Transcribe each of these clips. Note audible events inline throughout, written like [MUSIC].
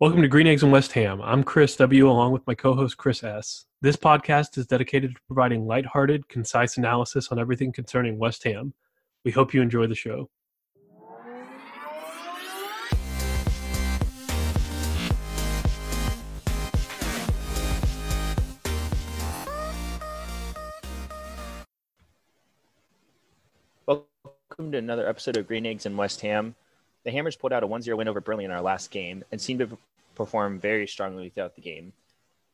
Welcome to Green Eggs and West Ham. I'm Chris W. along with my co-host Chris S. This podcast is dedicated to providing lighthearted, concise analysis on everything concerning West Ham. We hope you enjoy the show. Welcome to another episode of Green Eggs and West Ham. The Hammers pulled out a 1 0 win over Burnley in our last game and seemed to perform very strongly throughout the game.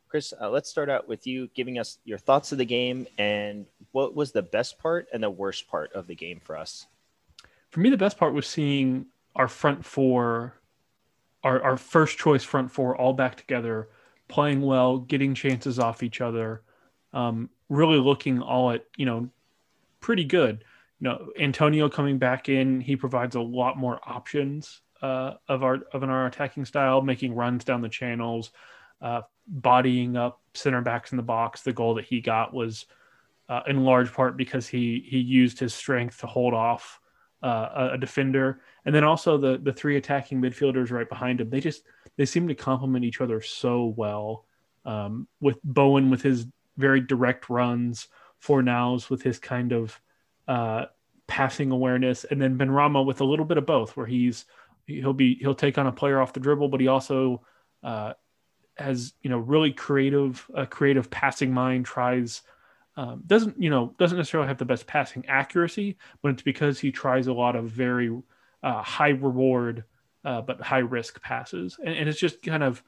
Chris, uh, let's start out with you giving us your thoughts of the game and what was the best part and the worst part of the game for us. For me, the best part was seeing our front four, our, our first choice front four, all back together, playing well, getting chances off each other, um, really looking all at, you know, pretty good. You know, Antonio coming back in, he provides a lot more options uh, of our of an our attacking style, making runs down the channels, uh, bodying up center backs in the box. The goal that he got was uh, in large part because he he used his strength to hold off uh, a, defender, and then also the the three attacking midfielders right behind him. They just they seem to complement each other so well. Um, with Bowen with his very direct runs, Fornals with his kind of uh, passing awareness, and then Benrahma with a little bit of both, where he's he'll be he'll take on a player off the dribble, but he also uh, has you know really creative a creative passing mind. Tries um, doesn't you know doesn't necessarily have the best passing accuracy, but it's because he tries a lot of very uh, high reward uh, but high risk passes, and, and, it's just kind of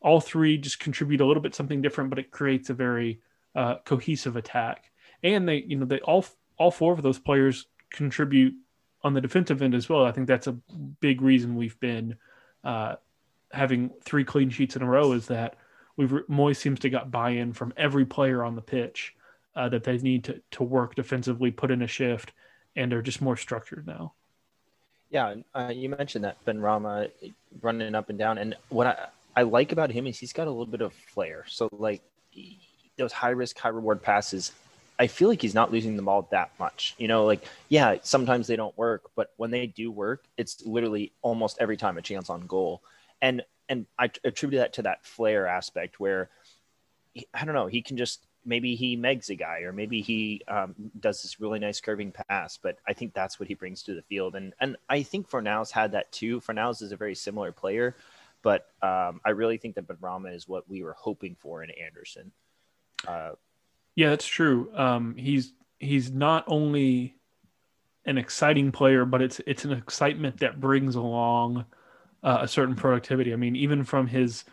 all three just contribute a little bit something different, but it creates a very uh, cohesive attack. And they you know they all all four of those players contribute on the defensive end as well. I think that's a big reason we've been uh, having three clean sheets in a row is that we've Moyes seems to got buy-in from every player on the pitch uh, that they need to to work defensively, put in a shift, and are just more structured now. Yeah, uh, you mentioned that Benrahma running up and down, and what I I like about him is he's got a little bit of flair. So like those high risk, high reward passes, I feel like he's not losing the ball that much. You know, like yeah, sometimes they don't work, but when they do work, it's literally almost every time a chance on goal. And and I attribute that to that flair aspect where he, I don't know, he can just maybe he megs a guy or maybe he um, does this really nice curving pass but i think that's what he brings to the field and and i think Fornals had that too Fornals is a very similar player but um, i really think that Benrahma is what we were hoping for in anderson uh, yeah, that's true. Um, he's he's not only an exciting player, but it's it's an excitement that brings along uh, a certain productivity. I mean, even from his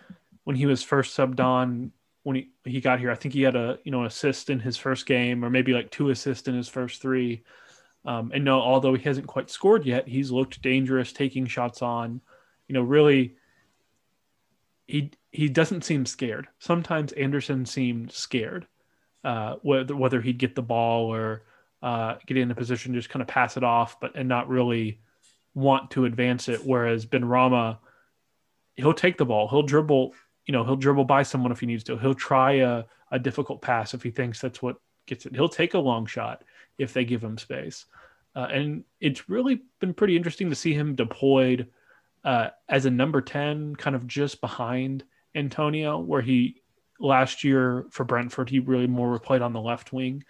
when he was first subbed on when he, he got here, I think he had a you know assist in his first game, or maybe like two assists in his first three. Um, and no, although he hasn't quite scored yet, he's looked dangerous, taking shots on. You know, really, he he doesn't seem scared. Sometimes Anderson seemed scared uh, whether whether he'd get the ball or uh, get in a position to just kind of pass it off, but and not really want to advance it. Whereas Benrahma, he'll take the ball, he'll dribble, you know, he'll dribble by someone if he needs to. He'll try a, a difficult pass if he thinks that's what gets it. He'll take a long shot if they give him space. Uh, and it's really been pretty interesting to see him deployed uh, as a number 10, kind of just behind Antonio, where he last year for Brentford, he really more played on the left wing.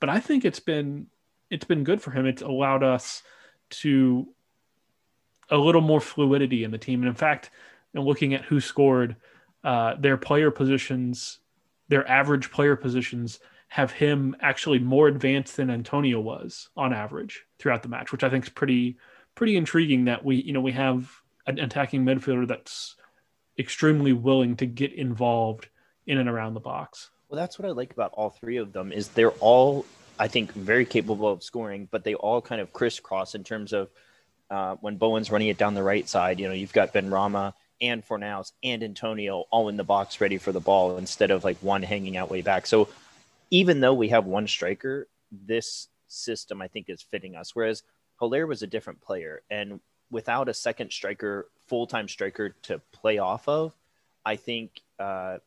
But I think it's been it's been good for him. It's allowed us to a little more fluidity in the team. And in fact, in looking at who scored, uh, their player positions, their average player positions have him actually more advanced than Antonio was on average throughout the match, which I think is pretty pretty intriguing that we you know we have an attacking midfielder that's extremely willing to get involved in and around the box. Well, that's what I like about all three of them is they're all, I think, very capable of scoring, but they all kind of crisscross in terms of uh, when Bowen's running it down the right side. You know, you've got Benrahma and Fornals and Antonio all in the box ready for the ball instead of like one hanging out way back. So even though we have one striker, this system I think is fitting us. Whereas Haller was a different player, and without a second striker, full time striker to play off of, I think uh,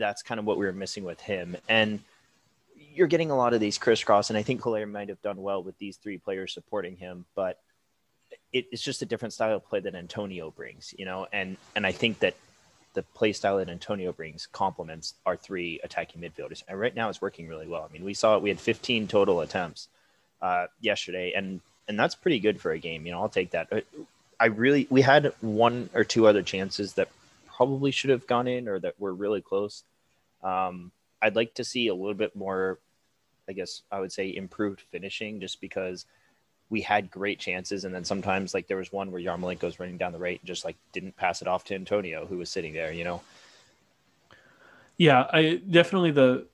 that's kind of what we were missing with him. And you're getting a lot of these crisscross, and I think Haller might have done well with these three players supporting him, but it, it's just a different style of play that Antonio brings, you know. And and I think that the play style that Antonio brings complements our three attacking midfielders. And right now it's working really well. I mean, we saw it, we had 15 total attempts uh, yesterday, and and that's pretty good for a game. You know, I'll take that. Uh, I really we had one or two other chances that probably should have gone in or that were really close. Um, I'd like to see a little bit more, I guess I would say improved finishing, just because we had great chances, and then sometimes like there was one where Yarmolenko's running down the right and just like didn't pass it off to Antonio, who was sitting there. You know. Yeah, I definitely the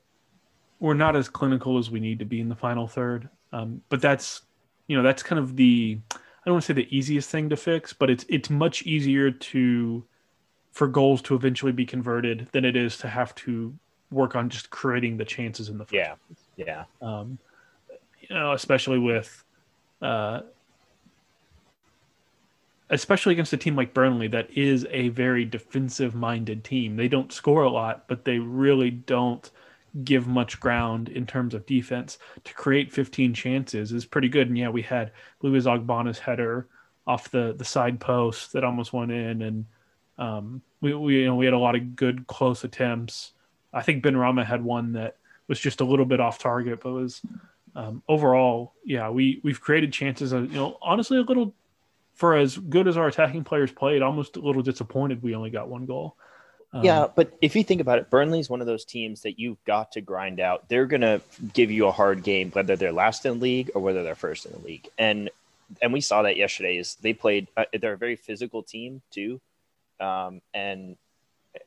we're not as clinical as we need to be in the final third, um, but that's you know that's kind of the I don't want to say the easiest thing to fix, but it's it's much easier to for goals to eventually be converted than it is to have to work on just creating the chances in the first yeah. yeah. Um, you know especially with uh, especially against a team like Burnley that is a very defensive minded team. They don't score a lot but they really don't give much ground in terms of defense. To create 15 chances is pretty good. And yeah, we had Louis Ogbonna's header off the the side post that almost went in, and um, we, we you know we had a lot of good close attempts. I think Benrahma had one that was just a little bit off target, but was um, overall, yeah, we we've created chances. Of, you know, honestly, a little for as good as our attacking players played, almost a little disappointed we only got one goal. Um, yeah, but if you think about it, Burnley's one of those teams that you've got to grind out. They're to give you a hard game, whether they're last in the league or whether they're first in the league. And and we saw that yesterday. Is they played? Uh, they're a very physical team too, um, and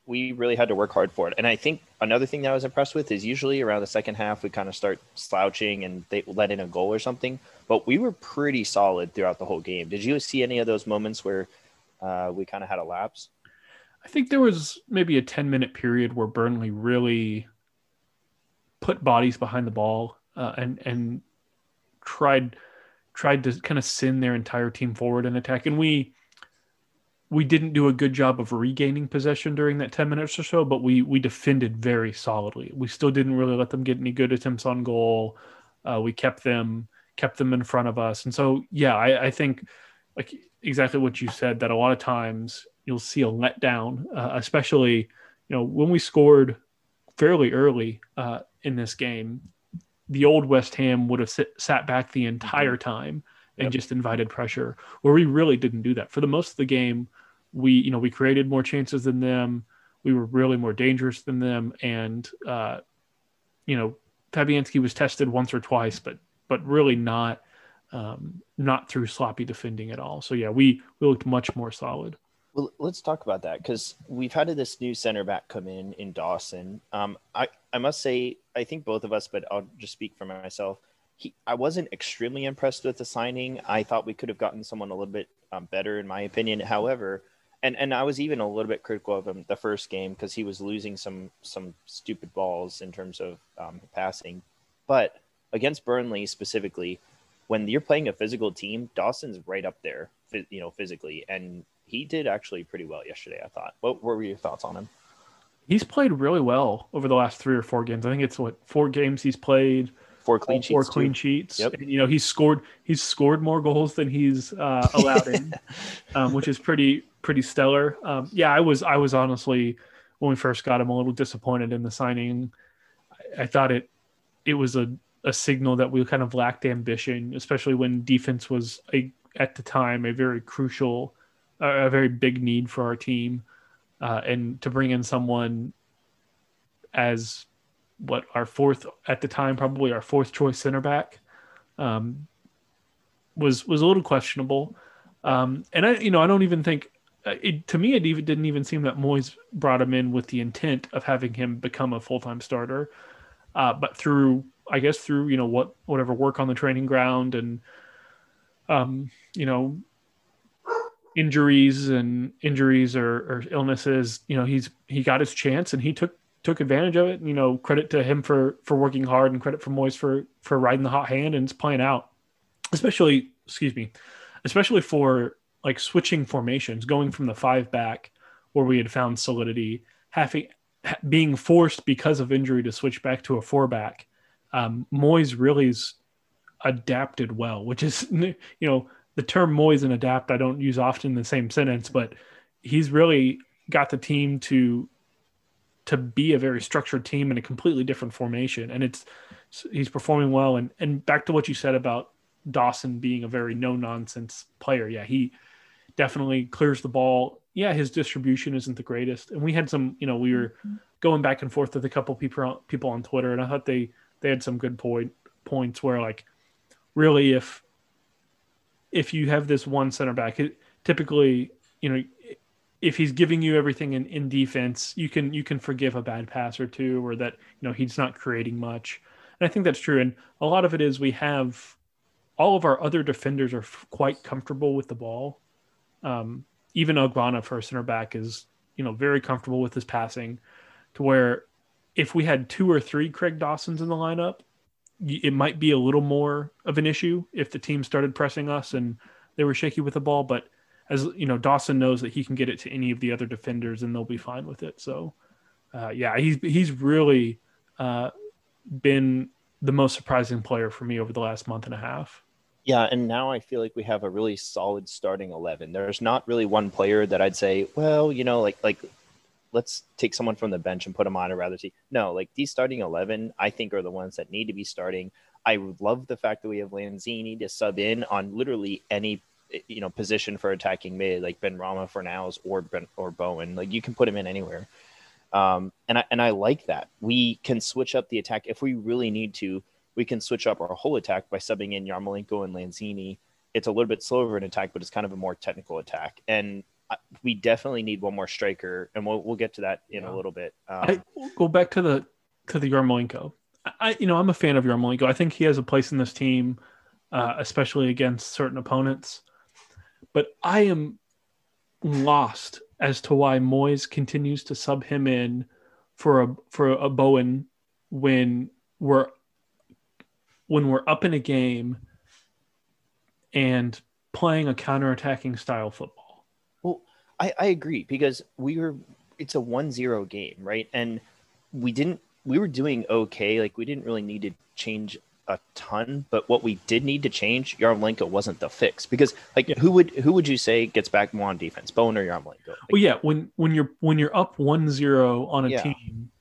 we really had to work hard for it. And I think another thing that I was impressed with is usually around the second half we kind of start slouching and they let in a goal or something. But we were pretty solid throughout the whole game. Did you see any of those moments where uh, we kind of had a lapse? I think there was maybe a 10 minute period where Burnley really put bodies behind the ball uh, and and tried tried to kind of send their entire team forward and attack and we we didn't do a good job of regaining possession during that 10 minutes or so but we we defended very solidly we still didn't really let them get any good attempts on goal uh, we kept them kept them in front of us and so yeah I, I think like exactly what you said that a lot of times you'll see a letdown, uh, especially you know when we scored fairly early uh, in this game. The old West Ham would have sit, sat back the entire mm-hmm. time and yep. just invited pressure, where we really didn't do that for the most of the game. We you know we created more chances than them. We were really more dangerous than them, and uh, you know Fabianski was tested once or twice, but but really not um, not through sloppy defending at all. So yeah, we we looked much more solid. Well, let's talk about that because we've had this new center back come in in Dawson. Um, I I must say I think both of us, but I'll just speak for myself. He, I wasn't extremely impressed with the signing. I thought we could have gotten someone a little bit um, better, in my opinion. However, and and I was even a little bit critical of him the first game because he was losing some some stupid balls in terms of um, passing. But against Burnley specifically, when you're playing a physical team, Dawson's right up there, you know, physically, and he did actually pretty well yesterday. I thought. What, what were your thoughts on him? He's played really well over the last three or four games. I think it's what four games he's played. Four clean sheets. Four clean too. sheets. Yep. And, you know, he's scored. He's scored more goals than he's uh, allowed in, [LAUGHS] um, which is pretty pretty stellar. Um, yeah, I was I was honestly when we first got him a little disappointed in the signing. I, I thought it it was a a signal that we kind of lacked ambition, especially when defense was a at the time a very crucial a very big need for our team, uh, and to bring in someone as what our fourth at the time, probably our fourth choice center back, um, was was a little questionable. Um, and I, you know, I don't even think uh, it, to me it even didn't even seem that Moyes brought him in with the intent of having him become a full time starter, uh, but through I guess through you know what whatever work on the training ground and um, you know injuries and injuries or, or illnesses, you know, he's he got his chance and he took took advantage of it. You know, credit to him for for working hard and credit for Moyes for for riding the hot hand and it's playing out. Especially, excuse me, especially for like switching formations, going from the five back where we had found solidity, having being forced because of injury to switch back to a four back. Um, Moyes really's adapted well, which is [LAUGHS] you know the term Moyes and adapt I don't use often in the same sentence, but he's really got the team to to be a very structured team in a completely different formation, and it's he's performing well. And and back to what you said about Dawson being a very no nonsense player, yeah, he definitely clears the ball. Yeah, his distribution isn't the greatest, and we had some, you know, we were mm-hmm. going back and forth with a couple people people on Twitter, and I thought they they had some good point points where like really if if you have this one center back, it typically you know if he's giving you everything in, in defense, you can you can forgive a bad pass or two, or that you know he's not creating much. And I think that's true. And a lot of it is we have all of our other defenders are f- quite comfortable with the ball. Um, even Ogbonna for a center back is you know very comfortable with his passing, to where if we had two or three Craig Dawsons in the lineup, it might be a little more of an issue if the team started pressing us and they were shaky with the ball. But as you know, Dawson knows that he can get it to any of the other defenders and they'll be fine with it. So, uh, yeah, he's he's really uh, been the most surprising player for me over the last month and a half. Yeah, and now I feel like we have a really solid starting eleven. There's not really one player that I'd say, well, you know, like like let's take someone from the bench and put them on a rather see. No, like these starting eleven, I think are the ones that need to be starting. I love the fact that we have Lanzini to sub in on literally any you know position for attacking mid, like Benrahma Fornals or Ben or Bowen. Like you can put him in anywhere. Um, and I and I like that. We can switch up the attack if we really need to. We can switch up our whole attack by subbing in Yarmolenko and Lanzini. It's a little bit slower an attack, but it's kind of a more technical attack. And we definitely need one more striker, and we'll we'll get to that in yeah. a little bit. Um, I, go back to the to the Yarmolenko. I you know I'm a fan of Yarmolenko. I think he has a place in this team, uh, especially against certain opponents but I am lost as to why Moyes continues to sub him in for a for a Bowen when we're when we're up in a game and playing a counter-attacking style football. Well, I, I agree because we were it's a 1-0 game, right? And we didn't we were doing okay. Like we didn't really need to change a ton, but what we did need to change, Yarmolenko wasn't the fix because like yeah. who would who would you say gets back more on defense, Bowen or Yarmolenko? Like, well, yeah, when when you're when you're up 1-0 on a yeah. team,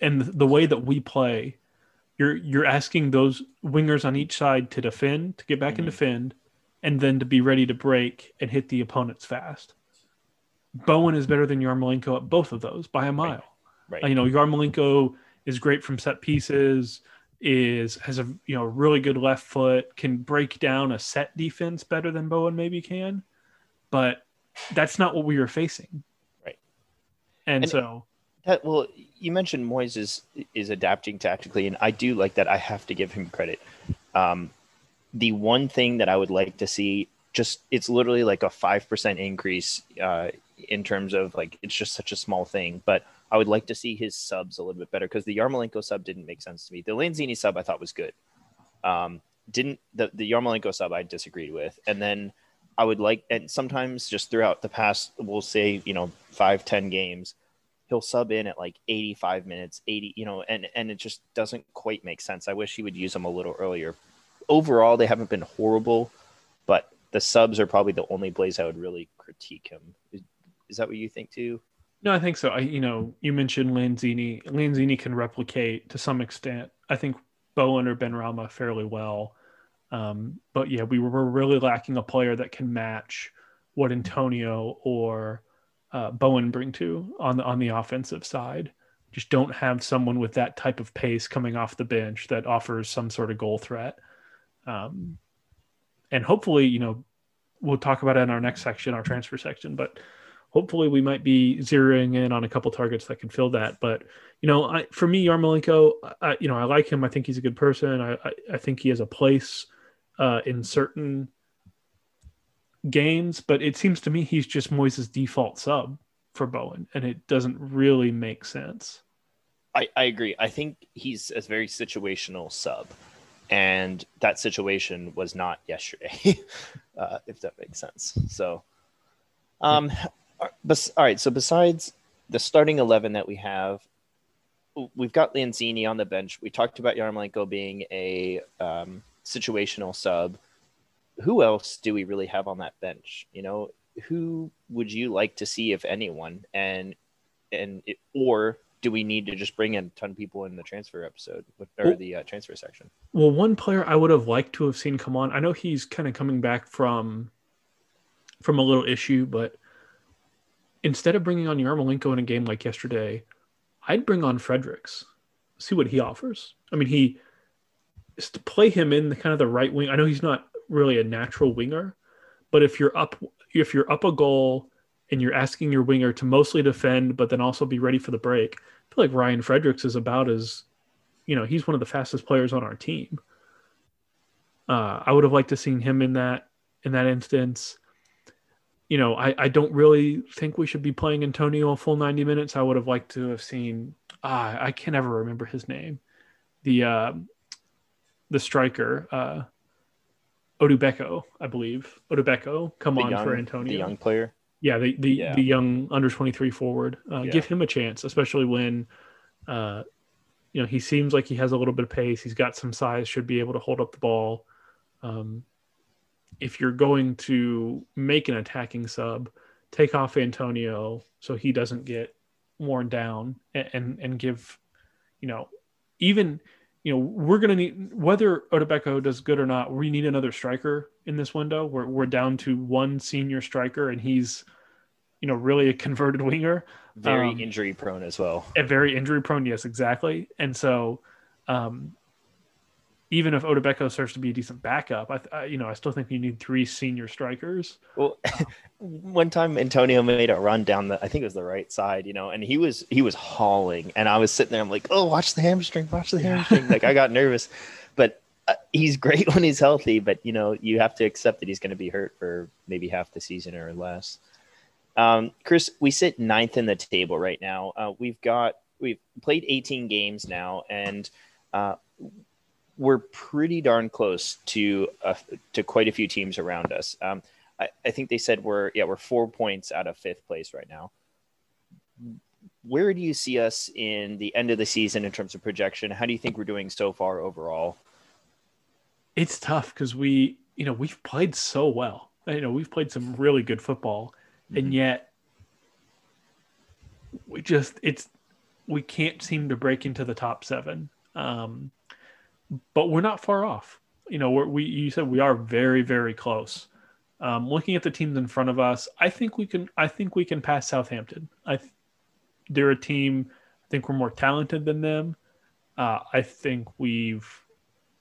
and the way that we play, you're you're asking those wingers on each side to defend, to get back mm-hmm. and defend, and then to be ready to break and hit the opponents fast. Bowen is better than Yarmolenko at both of those by a mile. Right. right. You know, Yarmolenko is great from set pieces is has a you know really good left foot, can break down a set defense better than Bowen maybe can, but that's not what we were facing. Right. And, and so that well, you mentioned Moyes is is adapting tactically, and I do like that. I have to give him credit. Um, the one thing that I would like to see, just it's literally like a five percent increase uh, in terms of like it's just such a small thing, but I would like to see his subs a little bit better because the Yarmolenko sub didn't make sense to me. The Lanzini sub I thought was good. Um, didn't the the Yarmolenko sub I disagreed with, and then I would like and sometimes just throughout the past, we'll say you know five ten games, he'll sub in at like 85 minutes, 80, you know, and and it just doesn't quite make sense. I wish he would use them a little earlier. Overall, they haven't been horrible, but the subs are probably the only place I would really critique him. Is, is that what you think too? No, I think so. I, you know, you mentioned Lanzini. Lanzini can replicate to some extent. I think Bowen or Benrahma fairly well. Um, but yeah, we were really lacking a player that can match what Antonio or uh, Bowen bring to on the on the offensive side. Just don't have someone with that type of pace coming off the bench that offers some sort of goal threat. Um, and hopefully, you know, we'll talk about it in our next section, our transfer section. But hopefully we might be zeroing in on a couple targets that can fill that. But you know, I, for me, Yarmolenko, I, you know, I like him. I think he's a good person. I, I, I think he has a place uh, in certain games, but it seems to me he's just Moyes' default sub for Bowen, and it doesn't really make sense. I, I agree. I think he's a very situational sub, and that situation was not yesterday, [LAUGHS] uh, if that makes sense. So, um, Bes- all right. So besides the starting eleven that we have, we've got Lanzini on the bench. We talked about Yarmolenko being a um, situational sub. Who else do we really have on that bench? You know, who would you like to see, if anyone, and and it, or do we need to just bring in a ton of people in the transfer episode or well, the uh, transfer section? Well, one player I would have liked to have seen come on. I know he's kind of coming back from from a little issue, but instead of bringing on Yarmolenko in a game like yesterday, I'd bring on Fredericks, see what he offers. I mean, he is to play him in the kind of the right wing. I know he's not really a natural winger, but if you're up if you're up a goal and you're asking your winger to mostly defend, but then also be ready for the break, I feel like Ryan Fredericks is about as, you know, he's one of the fastest players on our team. Uh, I would have liked to seen him in that in that instance. You know, I, I don't really think we should be playing Antonio a full 90 minutes. I would have liked to have seen ah, I can never remember his name. The uh, the striker, uh, Odubeko, I believe. Odubeko, come the on young, for Antonio. The young player. Yeah, the the, yeah. the young under 23 forward. Uh, yeah. Give him a chance, especially when uh, you know, he seems like he has a little bit of pace. He's got some size, should be able to hold up the ball. Um, if you're going to make an attacking sub, take off Antonio so he doesn't get worn down and and, and give, you know, even you know, we're going to need whether Odubeko does good or not. We need another striker in this window. We're we're down to one senior striker, and he's, you know, really a converted [LAUGHS] winger. Very um, injury prone as well. And very injury prone, yes, exactly. And so, um, even if Odubeko starts to be a decent backup, I, I, you know I still think you need three senior strikers. Well, [LAUGHS] one time Antonio made a run down the I think it was the right side, you know, and he was he was hauling, and I was sitting there, I'm like, oh, watch the hamstring, watch the hamstring. like I got [LAUGHS] nervous, but uh, he's great [LAUGHS] when he's healthy. But you know, you have to accept that he's going to be hurt for maybe half the season or less. Um, Chris, we sit ninth in the table right now. Uh, we've got we've played 18 games now, and uh, we're pretty darn close to uh, to quite a few teams around us. Um, I, I, think they said we're yeah we're four points out of fifth place right now. Where do you see us in the end of the season in terms of projection? How do you think we're doing so far overall? It's tough because we you know we've played so well. You know we've played some really good football, mm-hmm. and yet we just it's we can't seem to break into the top seven. Um, but we're not far off. You know, we you said we are very very close. Um, looking at the teams in front of us, I think we can. I think we can pass Southampton. I, they're a team. I think we're more talented than them. Uh, I think we've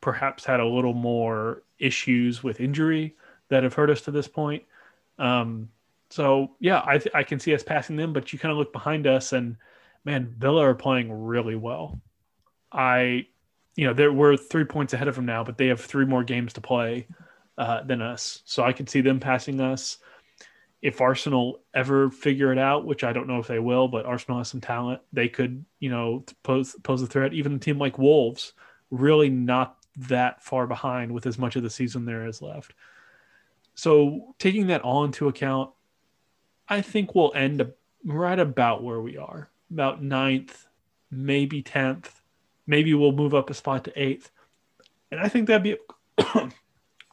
perhaps had a little more issues with injury that have hurt us to this point. Um, so yeah, I th- I can see us passing them, but you kind of look behind us and man, Villa are playing really well. I you know, we're three points ahead of them now, but they have three more games to play uh, than us. So I could see them passing us. If Arsenal ever figure it out, which I don't know if they will, but Arsenal has some talent, they could, you know, pose pose a threat. Even a team like Wolves, really not that far behind with as much of the season there is left. So taking that all into account, I think we'll end right about where we are, about ninth, maybe tenth maybe we'll move up a spot to eighth. And I think that'd be [COUGHS]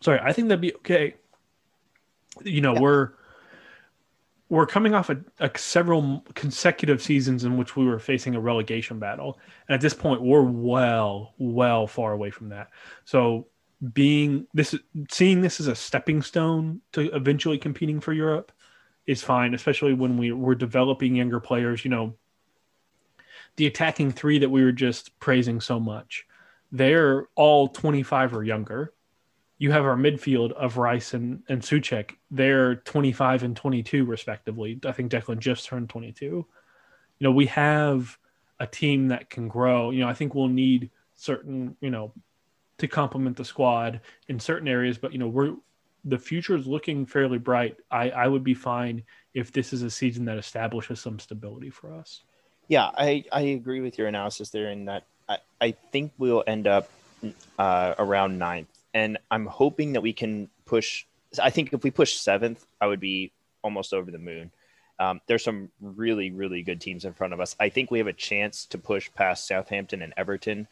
sorry, I think that'd be okay. You know, yeah. we're we're coming off a, a, several consecutive seasons in which we were facing a relegation battle. And at this point, we're well, well far away from that. So being this seeing this as a stepping stone to eventually competing for Europe is fine, especially when we, we're developing younger players. You know, the attacking three that we were just praising so much, they're all 25 or younger. You have our midfield of Rice and, and Soucek. They're 25 and 22, respectively. I think Declan just turned 22. You know, we have a team that can grow. You know, I think we'll need certain, you know, to complement the squad in certain areas, but, you know, we're, the future is looking fairly bright. I, I would be fine if this is a season that establishes some stability for us. Yeah, I, I agree with your analysis there in that I, I think we'll end up uh, around ninth. And I'm hoping that we can push. I think if we push seventh, I would be almost over the moon. Um, there's some really, really good teams in front of us. I think we have a chance to push past Southampton and Everton.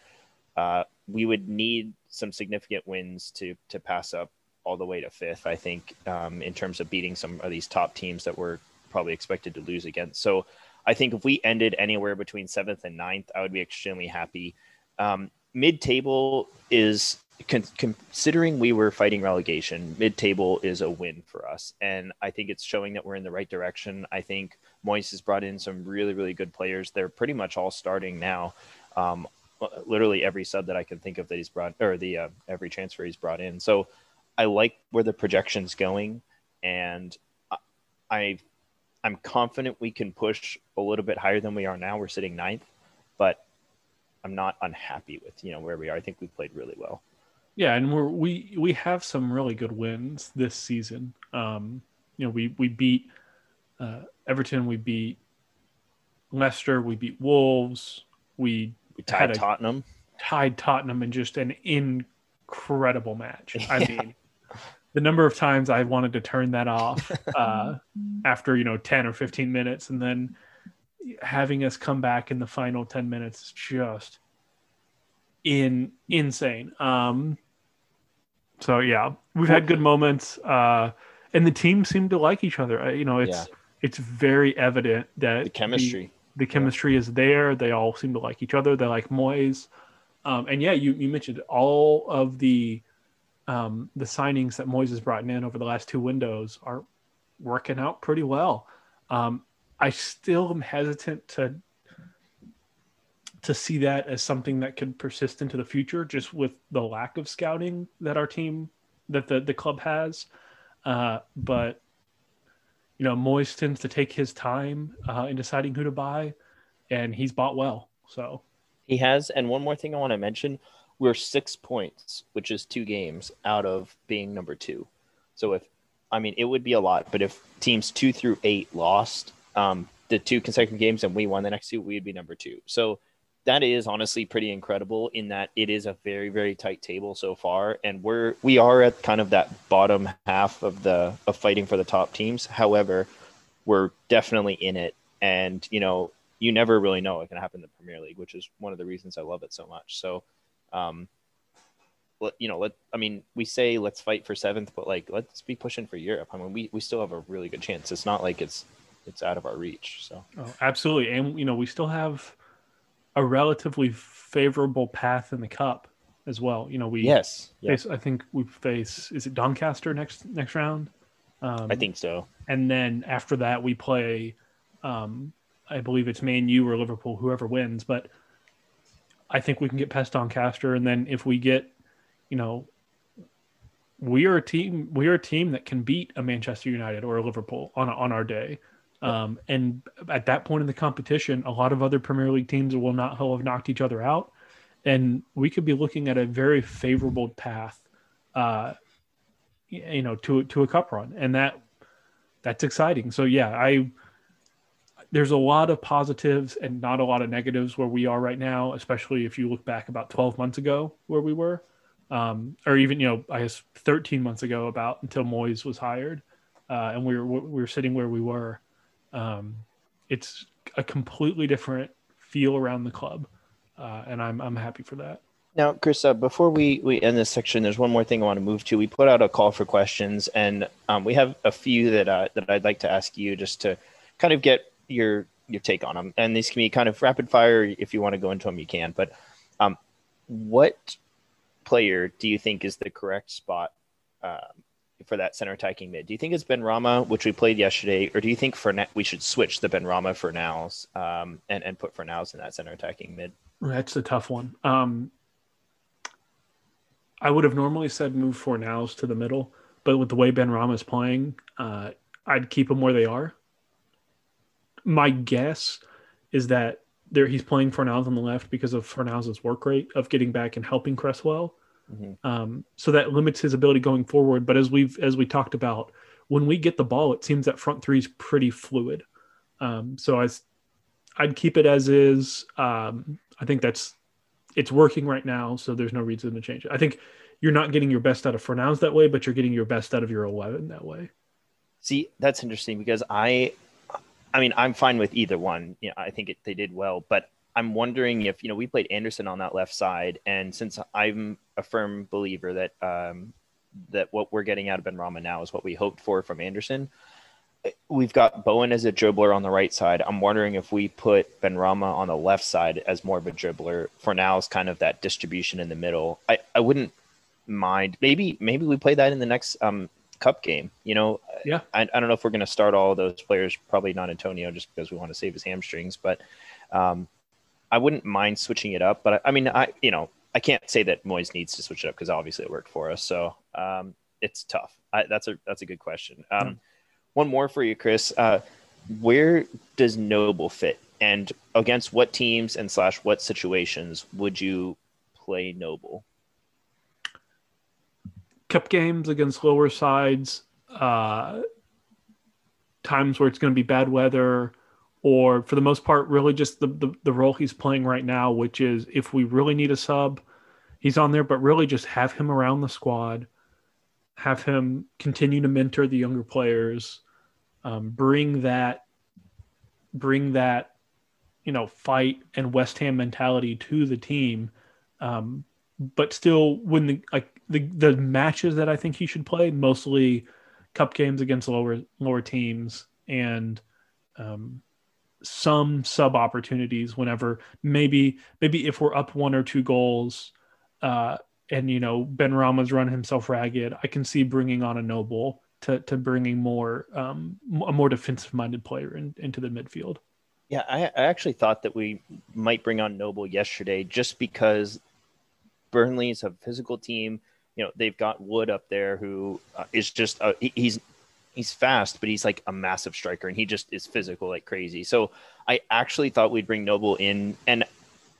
Uh, we would need some significant wins to to pass up all the way to fifth. I think um, in terms of beating some of these top teams that we're probably expected to lose against. So I think if we ended anywhere between seventh and ninth, I would be extremely happy. Um, Mid table is con- considering we were fighting relegation, mid table is a win for us. And I think it's showing that we're in the right direction. I think Moyes has brought in some really, really good players. They're pretty much all starting now. Um, literally every sub that I can think of that he's brought, or the uh, every transfer he's brought in. So I like where the projection's going, and I, I'm confident we can push a little bit higher than we are now. We're sitting ninth, but I'm not unhappy with you know where we are. I think we played really well. Yeah, and we're we we have some really good wins this season. Um, you know, we we beat uh, Everton, we beat Leicester, we beat Wolves, we, we tied Tottenham, tied Tottenham in just an incredible match. I [LAUGHS] mean, the number of times I wanted to turn that off [LAUGHS] uh, after you know ten or fifteen minutes, and then having us come back in the final ten minutes is just in insane. Um, so yeah, we've had good moments, uh, and the team seemed to like each other. Uh, you know, it's yeah. it's very evident that the chemistry, the, the chemistry yeah. is there. They all seem to like each other. They like Moyes, um, and yeah, you you mentioned all of the um, the signings that Moyes has brought in over the last two windows are working out pretty well. Um, I still am hesitant to to see that as something that could persist into the future, just with the lack of scouting that our team, that the, the club has. Uh, but, you know, Moyes tends to take his time uh, in deciding who to buy, and he's bought well. So he has. And one more thing I want to mention we're six points, which is two games out of being number two. So if, I mean, it would be a lot, but if teams two through eight lost um, the two consecutive games and we won the next two, we'd be number two. So that is honestly pretty incredible in that it is a very very tight table so far and we're we are at kind of that bottom half of the of fighting for the top teams however we're definitely in it and you know you never really know what can happen in the premier league which is one of the reasons i love it so much so um let, you know let i mean we say let's fight for seventh but like let's be pushing for europe i mean we, we still have a really good chance it's not like it's it's out of our reach so oh, absolutely and you know we still have a relatively favorable path in the cup as well. You know, we yes, face, I think we face is it Doncaster next next round. Um, I think so. And then after that, we play. Um, I believe it's Man U or Liverpool, whoever wins. But I think we can get past Doncaster, and then if we get, you know, we are a team. We are a team that can beat a Manchester United or a Liverpool on on our day. Um, and at that point in the competition, a lot of other Premier League teams will not have knocked each other out, and we could be looking at a very favorable path, uh, you know, to to a cup run, and that that's exciting. So yeah, I there's a lot of positives and not a lot of negatives where we are right now, especially if you look back about 12 months ago where we were, um, or even you know I guess 13 months ago about until Moyes was hired, uh, and we were we were sitting where we were um, it's a completely different feel around the club, uh, and I'm I'm happy for that. Now, Chris, uh, before we, we end this section, there's one more thing I want to move to. We put out a call for questions, and um, we have a few that uh, that I'd like to ask you just to kind of get your your take on them. And these can be kind of rapid fire. If you want to go into them, you can. But um, what player do you think is the correct spot um, for that center attacking mid? Do you think it's Benrahma, which we played yesterday, or do you think for na- we should switch the Benrahma for Nows um, and and put Fornals in that center attacking mid? That's a tough one. Um, I would have normally said move Fornals to the middle, but with the way Benrahma is playing, uh, I'd keep them where they are. My guess is that there he's playing Fornals on the left because of Fornals' work rate of getting back and helping Cresswell Mm-hmm. Um, so that limits his ability going forward. But as we've as we talked about, when we get the ball, it seems that front three is pretty fluid. Um, so I, I'd keep it as is. Um, I think that's it's working right now, so there's no reason to change it. I think you're not getting your best out of Fornals that way, but you're getting your best out of your 11 that way. See, that's interesting because I, I mean, I'm fine with either one. You know, I think it, they did well, but I'm wondering if you know we played Anderson on that left side, and since I'm a firm believer that um, that what we're getting out of Benrahma now is what we hoped for from Anderson, we've got Bowen as a dribbler on the right side. I'm wondering if we put Benrahma on the left side as more of a dribbler. for now is kind of that distribution in the middle. I, I wouldn't mind. Maybe maybe we play that in the next um, cup game. You know, yeah. I, I don't know if we're going to start all those players. Probably not Antonio, just because we want to save his hamstrings. But um, I wouldn't mind switching it up. But I, I, mean, I you know I can't say that Moyes needs to switch it up because obviously it worked for us. So um, it's tough. I, that's a that's a good question. Um, mm. One more for you, Chris. Uh, where does Noble fit, and against what teams and slash what situations would you play Noble? Cup games against lower sides, uh, times where it's going to be bad weather, or for the most part, really just the, the, the role he's playing right now, which is if we really need a sub, he's on there, but really just have him around the squad, have him continue to mentor the younger players, um, bring that bring that you know fight and West Ham mentality to the team, um, but still when the like the the matches that I think he should play mostly cup games against lower lower teams and um, some sub opportunities whenever maybe maybe if we're up one or two goals uh, and you know Benrahma's run himself ragged, I can see bringing on a Noble to to bringing more um, a more defensive minded player in, into the midfield. Yeah, I, I actually thought that we might bring on Noble yesterday just because Burnley is a physical team. You know, they've got Wood up there who uh, is just uh, he, he's he's fast, but he's like a massive striker and he just is physical like crazy. So I actually thought we'd bring Noble in, and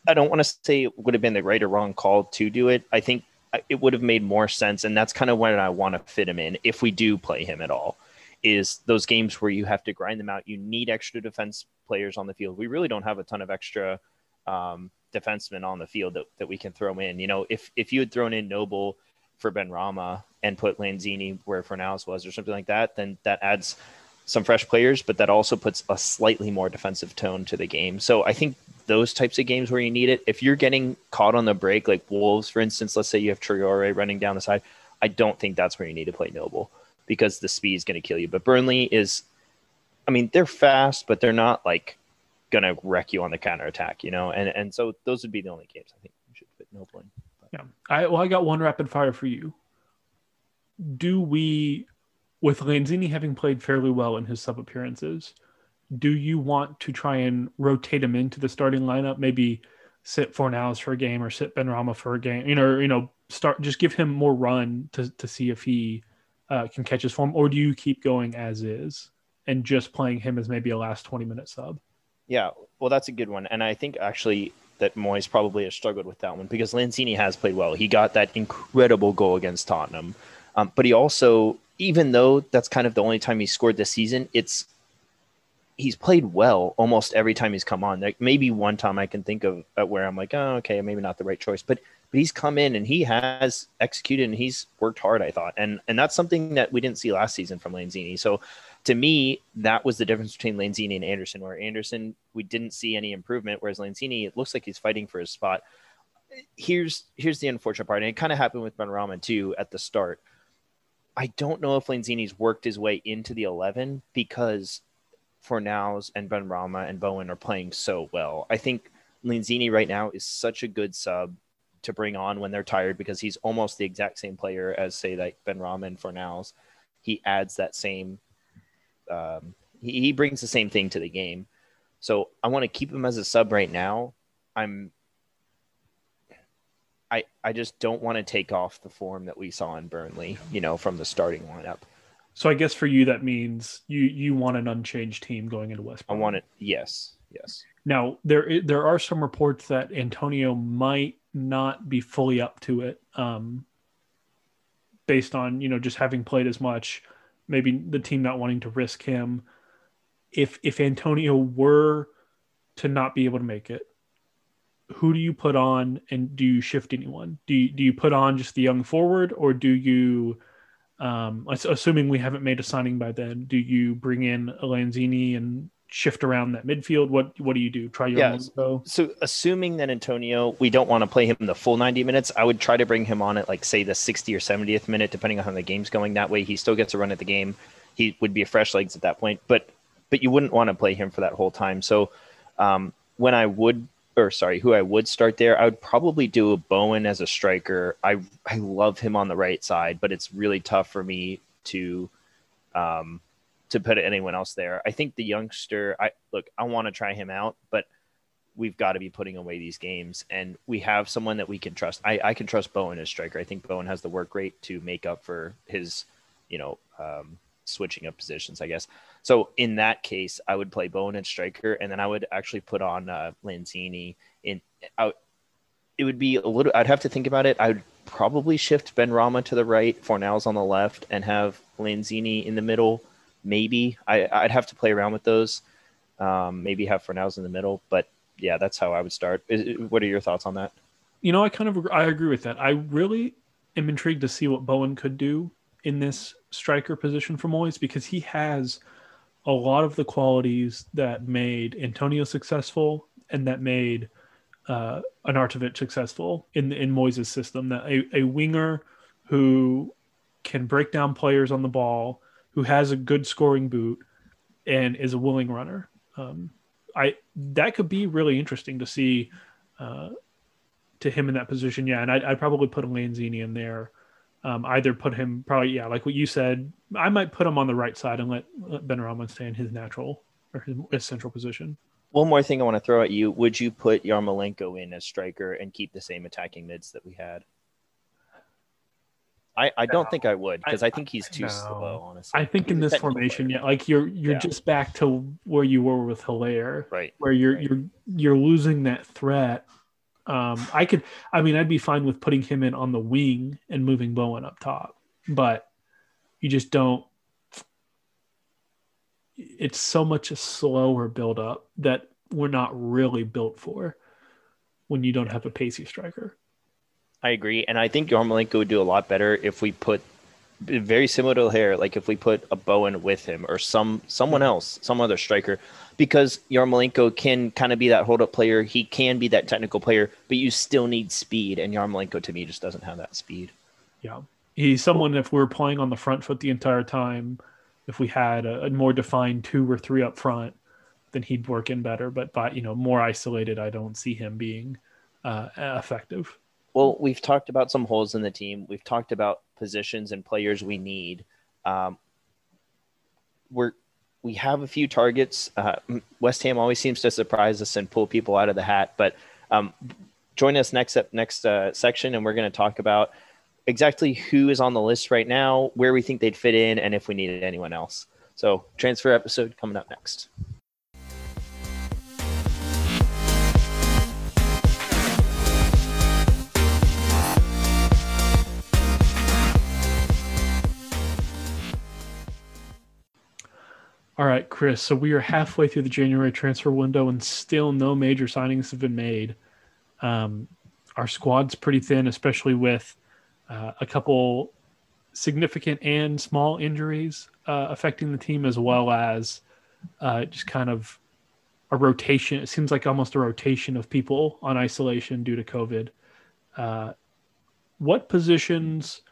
I don't want to say it would have been the right or wrong call to do it. I think it would have made more sense, and that's kind of when I want to fit him in if we do play him at all. Is those games where you have to grind them out. You need extra defense players on the field. We really don't have a ton of extra um, defensemen on the field that, that we can throw in. You know, if if you had thrown in Noble for Benrahma and put Lanzini where Fornals was or something like that, then that adds some fresh players, but that also puts a slightly more defensive tone to the game. So I think those types of games where you need it. If you're getting caught on the break, like Wolves, for instance, let's say you have Traore running down the side, I don't think that's where you need to play Noble because the speed is going to kill you. But Burnley is, I mean, they're fast, but they're not like to wreck you on the counter attack, you know? And, and so those would be the only games I think you should fit Noble in. Yeah. I, well, I got one rapid fire for you. Do we, with Lanzini having played fairly well in his sub appearances, do you want to try and rotate him into the starting lineup? Maybe sit Fornals for a game or sit Benrahma for a game. You know, you know, start just give him more run to to see if he uh, can catch his form, or do you keep going as is and just playing him as maybe a last twenty minute sub? Yeah, well, that's a good one, and I think actually that Moyes probably has struggled with that one because Lanzini has played well. He got that incredible goal against Tottenham, um, but he also, even though that's kind of the only time he scored this season, it's he's played well almost every time he's come on. Like maybe one time I can think of where I'm like, oh, okay, maybe not the right choice, but but he's come in and he has executed and he's worked hard. I thought, and and that's something that we didn't see last season from Lanzini. So to me, that was the difference between Lanzini and Anderson. Where Anderson, we didn't see any improvement, whereas Lanzini, it looks like he's fighting for his spot. Here's here's the unfortunate part, and it kind of happened with Benrahma too at the start. I don't know if Lanzini's worked his way into the 11 because Fornals and Benrahma and Bowen are playing so well. I think Lanzini right now is such a good sub to bring on when they're tired because he's almost the exact same player as say like Benrahma and Fornals. He adds that same um, he, he brings the same thing to the game. So I want to keep him as a sub right now. I'm I I just don't want to take off the form that we saw in Burnley, you know, from the starting lineup. So I guess for you that means you you want an unchanged team going into West. I want it. Yes. Yes. Now there there are some reports that Antonio might not be fully up to it, um, based on you know just having played as much, maybe the team not wanting to risk him. If if Antonio were to not be able to make it, who do you put on, and do you shift anyone? Do you, do you put on just the young forward, or do you? Um, assuming we haven't made a signing by then, do you bring in a Lanzini and shift around that midfield? What what do you do? Try your yeah, So assuming that Antonio, we don't want to play him the full 90 minutes, I would try to bring him on at like say the 60 or 70th minute, depending on how the game's going. That way he still gets a run at the game. he would be a fresh legs at that point. But but you wouldn't want to play him for that whole time. So um, when I would or sorry, who I would start there, I would probably do a Bowen as a striker. I I love him on the right side, but it's really tough for me to um to put anyone else there. I think the youngster, I look, I want to try him out, but we've got to be putting away these games and we have someone that we can trust. I, I can trust Bowen as striker. I think Bowen has the work rate to make up for his, you know, um, switching up positions, I guess. So in that case, I would play Bowen and striker, and then I would actually put on uh, Lanzini. In I, it would be a little. I'd have to think about it. I would probably shift Benrahma to the right, Fornals on the left, and have Lanzini in the middle. Maybe I, I'd have to play around with those. Um, maybe have Fornals in the middle, but yeah, that's how I would start. Is, what are your thoughts on that? You know, I kind of I agree with that. I really am intrigued to see what Bowen could do in this striker position for Moyes because he has a lot of the qualities that made Antonio successful and that made uh, Arnautovic successful in in Moyes' system. That a, a winger who can break down players on the ball, who has a good scoring boot, and is a willing runner. Um, I that could be really interesting to see uh, to him in that position. Yeah, and I'd, I'd probably put a Lanzini in there um, either put him probably yeah like what you said i might put him on the right side and let, let benrahma stay in his natural or his, his, central position one more thing i want to throw at you would you put yarmolenko in as striker and keep the same attacking mids that we had I, I don't no. think I would because I, I, think he's too no. slow. Honestly, I think in this formation, yeah, like you're you're yeah. just back to where you were with Haller, right? Where you're right. you're you're losing that threat um, I could, I mean, I'd be fine with putting him in on the wing and moving Bowen up top, but you just don't. It's so much a slower build up that we're not really built for when you don't have a pacey striker. I agree, and I think Yarmolenko would do a lot better if we put very similar to Haller, like if we put a Bowen with him or some someone else, some other striker, because Yarmolenko can kind of be that hold up player. He can be that technical player, but you still need speed, and Yarmolenko to me just doesn't have that speed. Yeah, he's someone. If we're playing on the front foot the entire time, if we had a, a more defined two or three up front, then he'd work in better. But by you know more isolated, I don't see him being uh, effective. Well, we've talked about some holes in the team. We've talked about positions and players we need. Um, we're we have a few targets. Uh, West Ham always seems to surprise us and pull people out of the hat. But um, join us next up next uh, section, and we're going to talk about exactly who is on the list right now, where we think they'd fit in, and if we needed anyone else. So transfer episode coming up next. All right, Chris. So we are halfway through the January transfer window, and still no major signings have been made. Um, our squad's pretty thin, especially with uh, a couple significant and small injuries uh, affecting the team, as well as uh, just kind of a rotation. It seems like almost a rotation of people on isolation due to COVID. Uh, what positions?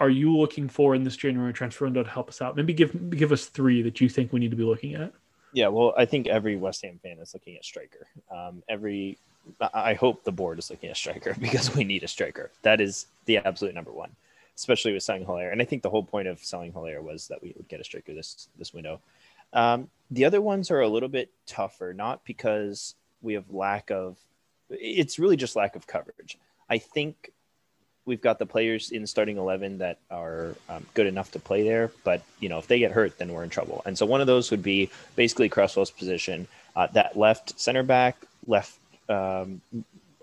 Are you looking for in this January transfer window to help us out? Maybe give give us three that you think we need to be looking at. Yeah, well, I think every West Ham fan is looking at striker. Um, every, I hope the board is looking at striker [LAUGHS] because we need a striker. That is the absolute number one, especially with selling Haller. And I think the whole point of selling Haller was that we would get a striker this this window. Um, the other ones are a little bit tougher, not because we have lack of. It's really just lack of coverage. I think we've got the players in starting 11 that are um, good enough to play there but you know if they get hurt then we're in trouble. And so one of those would be basically cresswell's position uh, that left center back left um,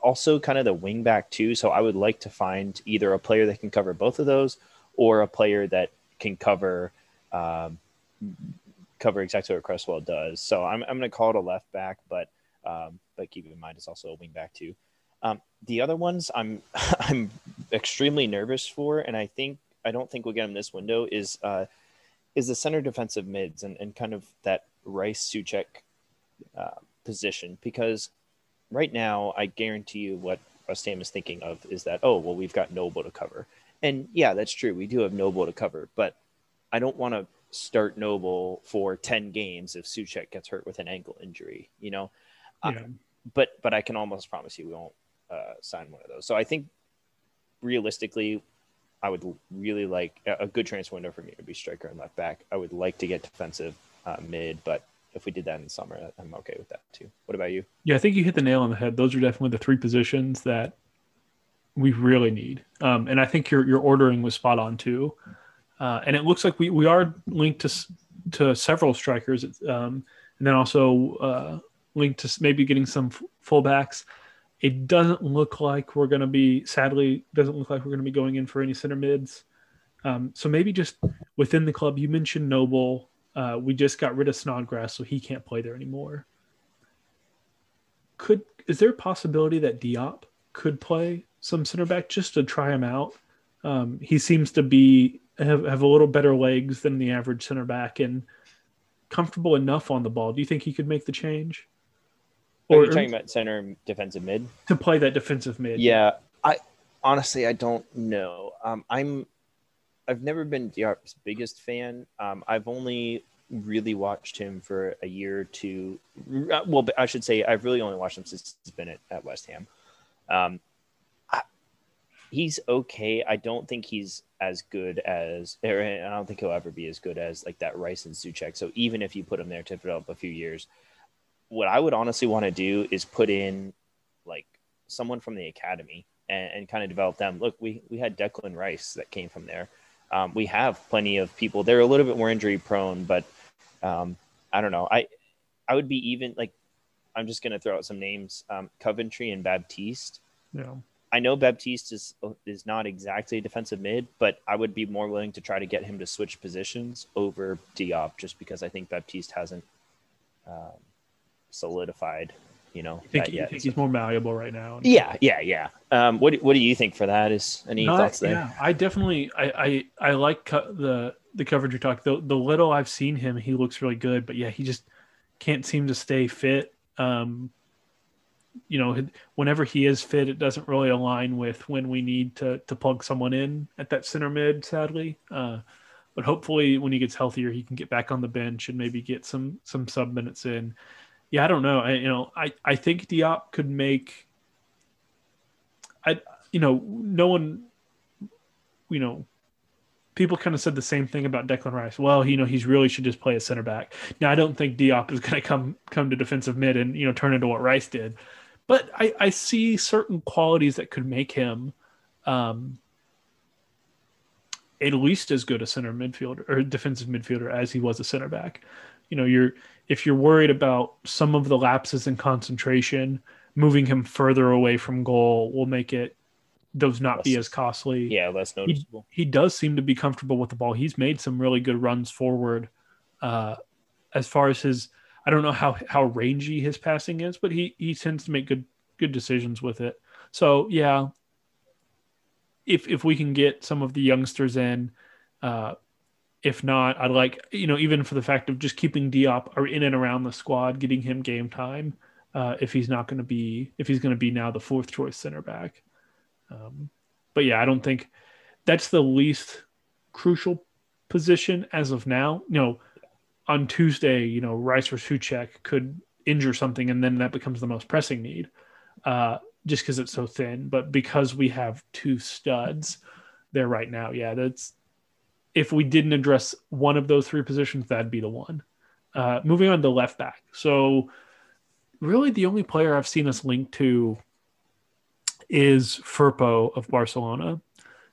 also kind of the wing back too. So i would like to find either a player that can cover both of those or a player that can cover um, cover exactly what cresswell does. So i'm, I'm going to call it a left back but um, but keep in mind it's also a wing back too. Um, the other ones I'm [LAUGHS] I'm extremely nervous for, and I think I don't think we'll get them this window is uh, is the center defensive mids and, and kind of that Rice Soucek uh, position because right now I guarantee you what West Ham is thinking of is that oh well we've got Noble to cover and yeah that's true we do have Noble to cover but I don't want to start Noble for 10 games if Soucek gets hurt with an ankle injury, you know? Yeah. Uh, but, but I can almost promise you we won't uh, sign one of those. So I think realistically, I would really like a good transfer window for me to be striker and left back. I would like to get defensive uh, mid, but if we did that in the summer, I'm okay with that too. What about you? Yeah, I think you hit the nail on the head. Those are definitely the three positions that we really need. Um, and I think your your ordering was spot on too. Uh, and it looks like we, we are linked to to several strikers, um, and then also uh, linked to maybe getting some f- fullbacks. It doesn't look like we're going to be, sadly, doesn't look like we're going to be going in for any center mids. Um, so maybe just within the club, you mentioned Noble. Uh, we just got rid of Snodgrass, so he can't play there anymore. Could is there a possibility that Diop could play some center back just to try him out? Um, he seems to be have, have a little better legs than the average center back and comfortable enough on the ball. Do you think he could make the change? Or, Are you talking about center defensive mid to play that defensive mid? Yeah, I honestly I don't know. Um, I'm I've never been Diop's biggest fan. Um, I've only really watched him for a year or two. Uh, well, I should say I've really only watched him since he's been at, at West Ham. Um, I, he's okay. I don't think he's as good as, I don't think he'll ever be as good as like that Rice and Soucek. So even if you put him there to develop a few years, what I would honestly want to do is put in like someone from the academy and, and kind of develop them. Look, we we had Declan Rice that came from there. Um, we have plenty of people. They're a little bit more injury prone, but um, I don't know. I I would be even like I'm just gonna throw out some names: um, Coventry and Baptiste. Yeah. I know Baptiste is is not exactly a defensive mid, but I would be more willing to try to get him to switch positions over Diop, just because I think Baptiste hasn't um, solidified. You know, you think, you think so. he's more malleable right now? Yeah, yeah, yeah. Um, what What do you think for that? Is any Not, thoughts there? Yeah, I definitely I I, I like co- the the coverage you talk. The the little I've seen him, he looks really good. But yeah, he just can't seem to stay fit. Um, you know, whenever he is fit, it doesn't really align with when we need to to plug someone in at that center mid. Sadly, uh, but hopefully, when he gets healthier, he can get back on the bench and maybe get some some sub minutes in yeah, I don't know. I, you know, I, I think Diop could make. I, you know, no one, you know, people kind of said the same thing about Declan Rice. Well, you know, he's really should just play a center back. Now, I don't think Diop is going to come come to defensive mid and you know turn into what Rice did, but I, I see certain qualities that could make him, um, at least as good a center midfielder or defensive midfielder as he was a center back. You know, you're if you're worried about some of the lapses in concentration, moving him further away from goal will make it those not less, be as costly. Yeah, less noticeable. He, he, does seem to be comfortable with the ball. He's made some really good runs forward. Uh, as far as his, I don't know how how rangy his passing is, but he he tends to make good good decisions with it. So yeah, if if we can get some of the youngsters in, uh, if not, I'd like you know even for the fact of just keeping Diop or in and around the squad, getting him game time. Uh, if he's not going to be if he's going to be now the fourth choice center back. Um, but yeah, I don't think that's the least crucial position as of now. You know, on Tuesday, you know, Rice or Soucek could injure something, and then that becomes the most pressing need, uh, just because it's so thin. But because we have two studs there right now, yeah, that's if we didn't address one of those three positions, that'd be the one. Uh, moving on to left back. So, really, the only player I've seen us linked to is Firpo of Barcelona.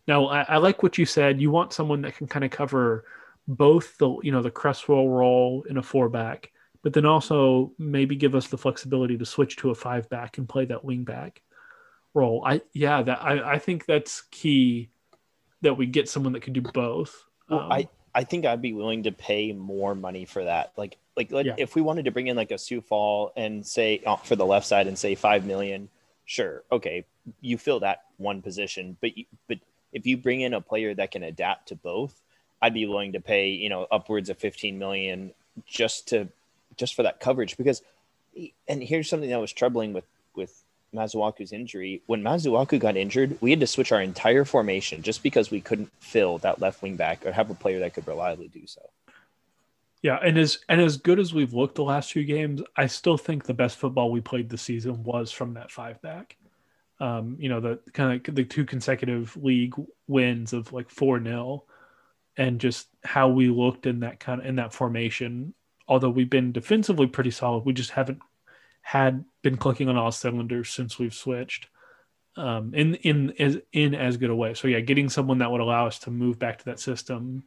Now, I, I, like what you said. You want someone that can kind of cover both the you know the Cresswell role in a four back, but then also maybe give us the flexibility to switch to a five back and play that wing back role. I yeah, that I, I think that's key that we get someone that can do both. Well, um, I I think I'd be willing to pay more money for that. Like like yeah. if we wanted to bring in like a Sioux Fall and say uh, for the left side and say five million, sure, okay, you fill that one position, but you, but if you bring in a player that can adapt to both, I'd be willing to pay you know upwards of fifteen million just to just for that coverage because. And here's something that was troubling with with Masuaku's injury, when Masuaku got injured, we had to switch our entire formation just because we couldn't fill that left wing back or have a player that could reliably do so. Yeah, and as and as good as we've looked the last few games, I still think the best football we played this season was from that five back. Um, you know, the kind of the two consecutive league wins of like four 0 and just how we looked in that kind of in that formation. Although we've been defensively pretty solid, we just haven't had been clicking on all cylinders since we've switched um, in in as in as good a way. So yeah, getting someone that would allow us to move back to that system,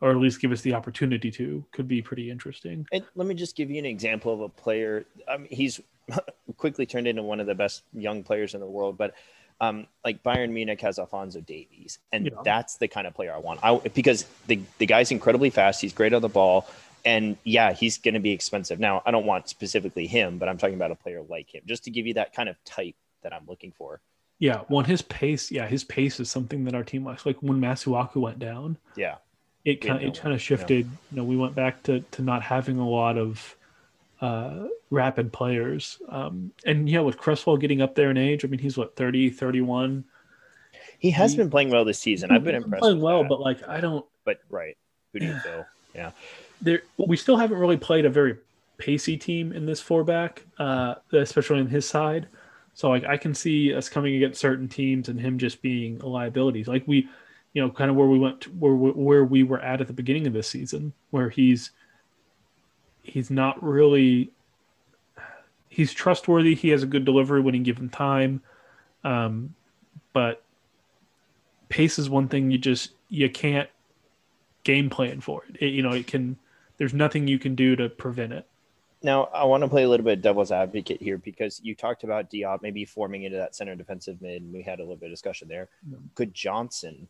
or at least give us the opportunity to, could be pretty interesting. And let me just give you an example of a player. I mean, he's [LAUGHS] quickly turned into one of the best young players in the world, but um, like Bayern Munich has Alphonso Davies, and yeah. that's the kind of player I want. I because the the guy's incredibly fast. He's great on the ball, and yeah, he's going to be expensive. Now, I don't want specifically him, but I'm talking about a player like him, just to give you that kind of type that I'm looking for. Yeah, well, his pace, yeah, his pace is something that our team likes. Like when Masuaku went down, yeah, it kind of, it kind of shifted. You know, we went back to to not having a lot of uh, rapid players. Um, and yeah, with Cresswell getting up there in age, I mean, he's what 30, 31. He has he, been playing well this season. I've been impressed. Playing well, that. but like I don't. But right, who do you [SIGHS] feel? Yeah, there we still haven't really played a very pacey team in this four back, uh, especially on his side. So like I can see us coming against certain teams and him just being a liability. Like we, you know, kind of where we went, to, where where we were at at the beginning of this season, where he's he's not really he's trustworthy. He has a good delivery when you give him time, um, but pace is one thing you just you can't game plan for it. it. You know, it can. There's nothing you can do to prevent it. Now, I want to play a little bit devil's advocate here because you talked about Diop maybe forming into that center defensive mid, and we had a little bit of discussion there. Could Johnson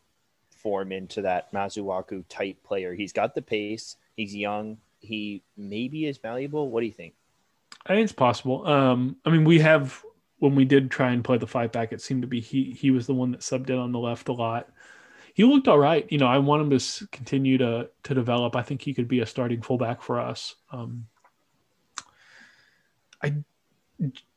form into that Masuaku type player? He's got the pace. He's young. He maybe is valuable. What do you think? I think it's possible. Um, I mean, we have when we did try and play the five back, it seemed to be he he was the one that subbed in on the left a lot. He looked all right. You know, I want him to continue to to develop. I think he could be a starting fullback for us. Um, I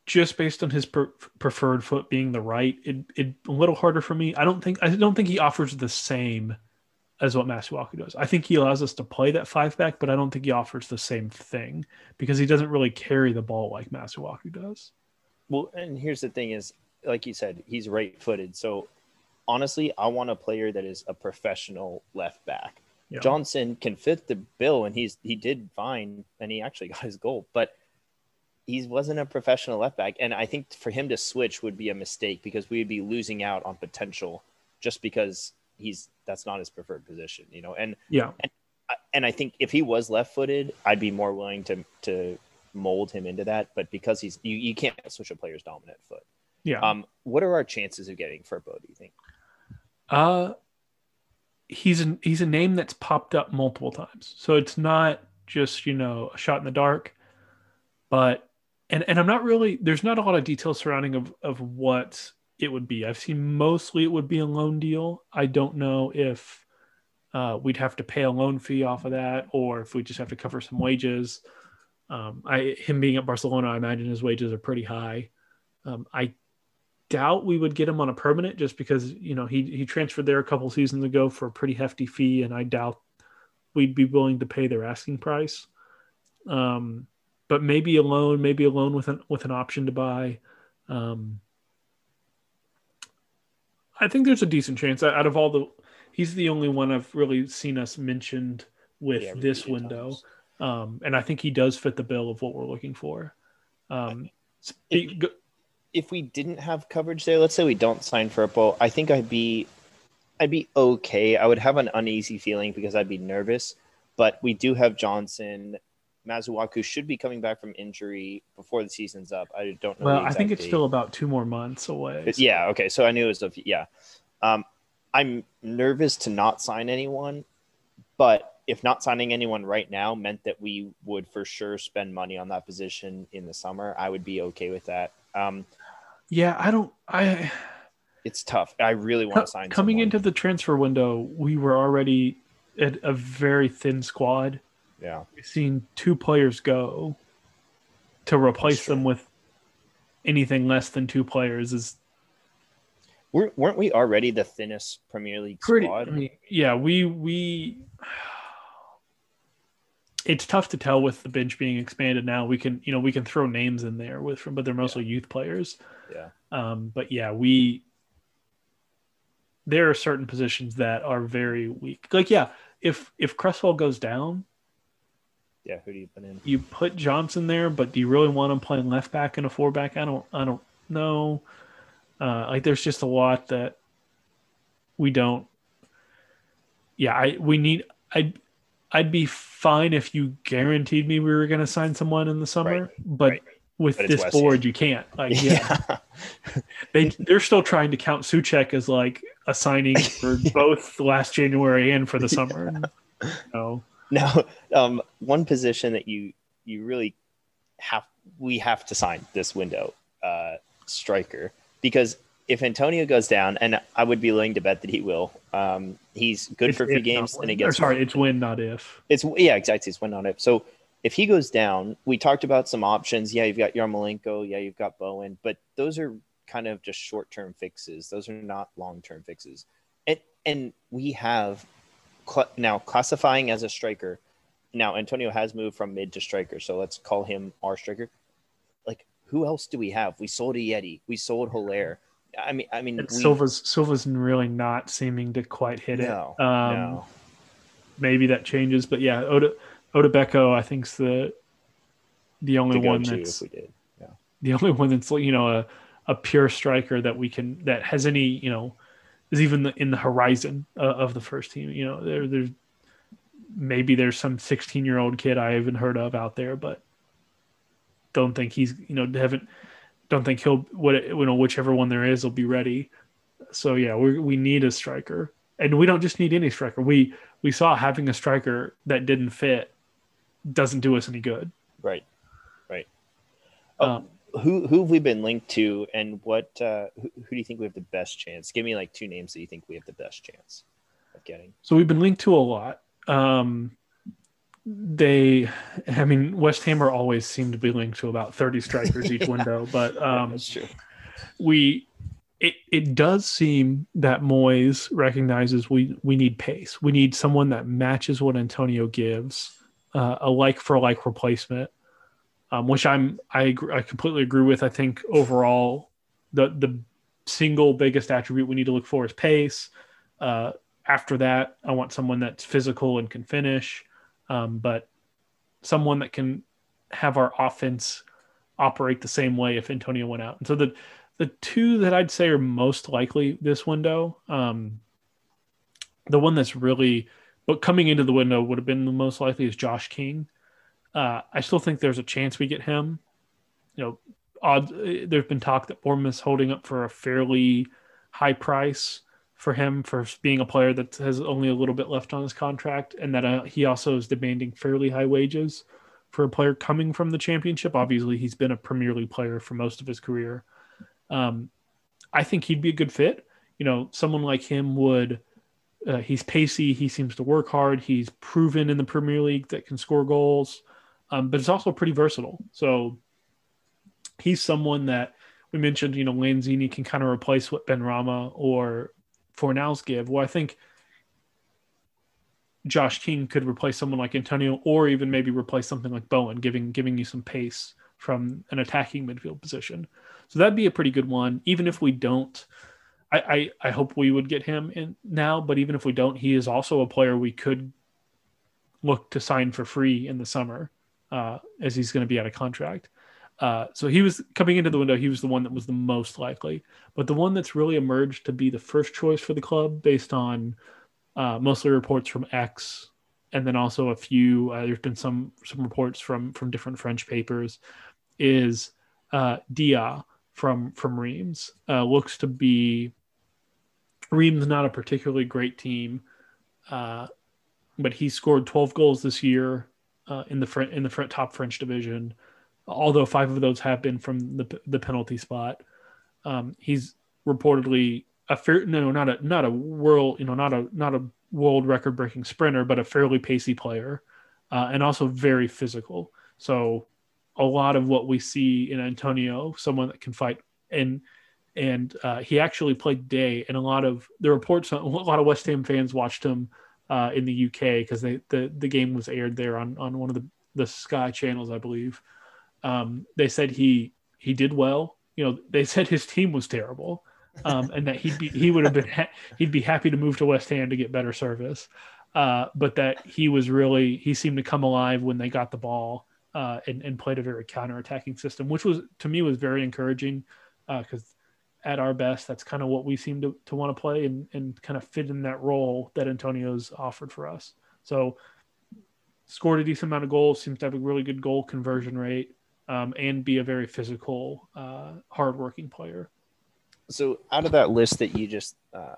just based on his per, preferred foot being the right, it it a little harder for me. I don't think I don't think he offers the same as what Masuaku does. I think he allows us to play that five back, but I don't think he offers the same thing because he doesn't really carry the ball like Masuaku does. Well, and here's the thing is, like you said, he's right footed. So honestly, I want a player that is a professional left back. Yeah. Johnson can fit the bill and he's he did fine and he actually [LAUGHS] got his goal, but he wasn't a professional left back. And I think for him to switch would be a mistake because we'd be losing out on potential just because he's that's not his preferred position, you know. And yeah, and, and I think if he was left footed, I'd be more willing to to mold him into that. But because he's you, you can't switch a player's dominant foot. Yeah. Um, what are our chances of getting Firpo? Do you think? Uh, he's a, he's a name that's popped up multiple times, so it's not just you know a shot in the dark, but and and I'm not really there's not a lot of details surrounding of of what it would be. I've seen mostly it would be a loan deal. I don't know if uh, we'd have to pay a loan fee off of that or if we just have to cover some wages. Um, I him being at Barcelona, I imagine his wages are pretty high. Um, I doubt we would get him on a permanent just because you know he he transferred there a couple seasons ago for a pretty hefty fee, and I doubt we'd be willing to pay their asking price. Um, but maybe a loan, maybe a loan with an with an option to buy. Um, I think there's a decent chance out of all the. He's the only one I've really seen us mentioned with yeah, this window, um, and I think he does fit the bill of what we're looking for. Um, if, if, we didn't have coverage there, let's say we don't sign Firpo, I think I'd be, I'd be okay. I would have an uneasy feeling because I'd be nervous, but we do have Johnson Masuaku should be coming back from injury before the season's up. I don't know. Well, I think it's date. still about two more months away. Yeah. Okay. So I knew it was a yeah. Um, I'm nervous to not sign anyone, but if not signing anyone right now meant that we would for sure spend money on that position in the summer, I would be okay with that. Um, yeah, I don't. I. It's tough. I really want to sign. Coming someone. into the transfer window, we were already at a very thin squad yeah. We've seen two players go to replace them with anything less than two players is we're, weren't we already the thinnest Premier League pretty, squad? I mean, yeah, we we it's tough to tell with the bench being expanded now. We can, you know, we can throw names in there with, but they're mostly yeah. youth players. Yeah. Um, but yeah, we there are certain positions that are very weak. Like, yeah, if if Cresswell goes down, yeah, who do you put in? You put Johnson there, but do you really want him playing left back and a four back? I don't, I don't know. Uh, like, there's just a lot that we don't. Yeah, I we need. I'd I'd be fine if you guaranteed me we were going to sign someone in the summer, right. but. Right with this board you can't like [LAUGHS] yeah, yeah. they they're still trying to count Soucek as like a signing for [LAUGHS] both last January and for the summer. Yeah. No. Now, um, one position that you you really have we have to sign this window, uh, striker, because if Antonio goes down, and I would be willing to bet that he will, um, he's good it's for a few games, and gets. Sorry, it's win, not if. It's yeah, exactly. It's win, not if. So if he goes down, we talked about some options. Yeah, you've got Yarmolenko. Yeah, you've got Bowen, but those are kind of just short term fixes. Those are not long term fixes. And and we have cl- now classifying as a striker. Now Antonio has moved from mid to striker, so let's call him our striker. Like who else do we have? We sold Ajeti. We sold Haller. I mean, I mean, we, Silva's Silva's really not seeming to quite hit no, it. Um, no. Maybe that changes, but yeah, Oda Odubeko, I think's the the only one that's yeah. the only one that's you know a, a pure striker that we can that has any you know is even the, in the horizon uh, of the first team. You know, there there's maybe there's some 16 year old kid I haven't heard of out there, but don't think he's you know haven't don't think he'll what you know whichever one there is will be ready. So yeah, we we need a striker, and we don't just need any striker. We we saw having a striker that didn't fit doesn't do us any good. Right. Right. Oh, um, who who have we been linked to, and what uh, who, who do you think we have the best chance? Give me like two names that you think we have the best chance of getting. So we've been linked to a lot. Um, they, I mean, West Hammer always seem to be linked to about thirty strikers each [LAUGHS] window, but um, that's true. We it, it does seem that Moyes recognizes we we need pace. We need someone that matches what Antonio gives uh, a like for like replacement, um, which I'm I I completely agree with. I think overall, the the single biggest attribute we need to look for is pace. Uh, after that, I want someone that's physical and can finish, um, but someone that can have our offense operate the same way if Antonio went out. And so the the two that I'd say are most likely this window, um, the one that's really but coming into the window would have been the most likely is Josh King. Uh, I still think there's a chance we get him. You know, odd. There's been talk that Bournemouth's holding up for a fairly high price for him for being a player that has only a little bit left on his contract, and that uh, he also is demanding fairly high wages for a player coming from the championship. Obviously, he's been a Premier League player for most of his career. Um, I think he'd be a good fit. You know, someone like him would uh, he's pacey. He seems to work hard. He's proven in the Premier League that can score goals, um, but it's also pretty versatile. So he's someone that we mentioned. You know, Lanzini can kind of replace what Benrahma or Fornals give. Well, I think Josh King could replace someone like Antonio, or even maybe replace something like Bowen, giving giving you some pace from an attacking midfield position. So that'd be a pretty good one. Even if we don't I, I, I hope we would get him in now, but even if we don't, he is also a player we could look to sign for free in the summer, uh, as he's going to be out of contract. Uh, so he was coming into the window. He was the one that was the most likely, but the one that's really emerged to be the first choice for the club based on uh, mostly reports from X, and then also a few. Uh, there's been some some reports from from different French papers. Is uh, Dia from from Reims uh, looks to be Reims not a particularly great team, uh, but he scored 12 goals this year uh, in the front in the front top French division. Although five of those have been from the the penalty spot, um, he's reportedly a fair no not a not a world you know not a not a world record breaking sprinter, but a fairly pacey player, uh, and also very physical. So a lot of what we see in Antonio, someone that can fight and and uh, he actually played day. And a lot of the reports, a lot of West Ham fans watched him uh, in the UK because the the game was aired there on on one of the the Sky channels, I believe. Um, they said he he did well. You know, they said his team was terrible, um, and that he'd be he would have been ha- he'd be happy to move to West Ham to get better service. Uh, but that he was really he seemed to come alive when they got the ball uh, and, and played a very counter-attacking system, which was to me was very encouraging because uh, at our best, that's kind of what we seem to, to want to play and, and kind of fit in that role that Antonio's offered for us. So scored a decent amount of goals, seems to have a really good goal conversion rate, um, and be a very physical, uh, hardworking player. So out of that list that you just um,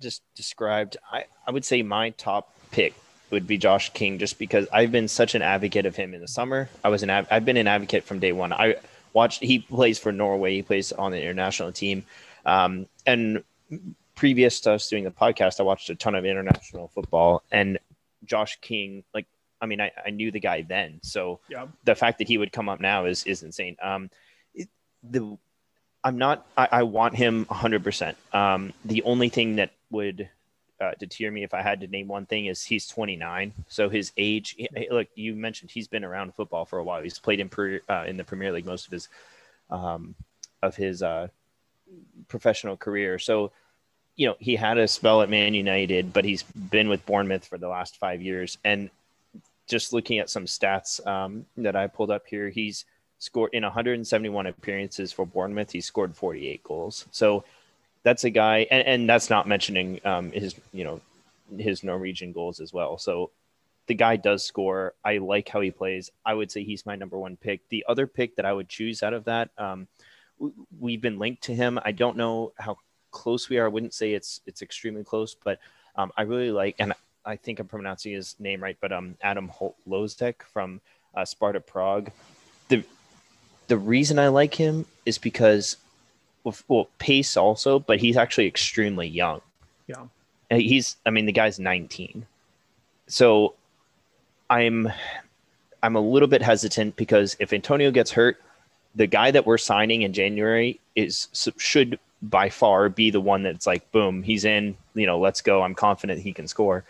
just described, I, I would say my top pick would be Josh King, just because I've been such an advocate of him in the summer. I was an I've been an advocate from day one. I watched he plays for Norway. He plays on the international team, um, and previous to us doing the podcast, I watched a ton of international football. And Josh King, like I mean, I, I knew the guy then, so yeah. the fact that he would come up now is is insane. Um, it, the I'm not. I, I want him 100. percent Um, the only thing that would uh, deter me if I had to name one thing is he's 29. So his age, look, you mentioned he's been around football for a while. He's played in pre, uh, in the Premier League most of his um, of his uh, professional career. So you know he had a spell at Man United, but he's been with Bournemouth for the last five years. And just looking at some stats um, that I pulled up here, he's scored in 171 appearances for Bournemouth. He scored 48 goals. So that's a guy, and, and that's not mentioning um, his, you know, his Norwegian goals as well. So the guy does score. I like how he plays. I would say he's my number one pick. The other pick that I would choose out of that, um, we've been linked to him. I don't know how close we are. I wouldn't say it's it's extremely close, but um, I really like, and I think I'm pronouncing his name right, but um, Adam Hložek from uh, Sparta Prague. The the reason I like him is because well, pace also, but he's actually extremely young. Yeah. He's I mean the guy's 19. So I'm I'm a little bit hesitant because if Antonio gets hurt, the guy that we're signing in January is should by far be the one that's like boom, he's in, you know, let's go. I'm confident he can score.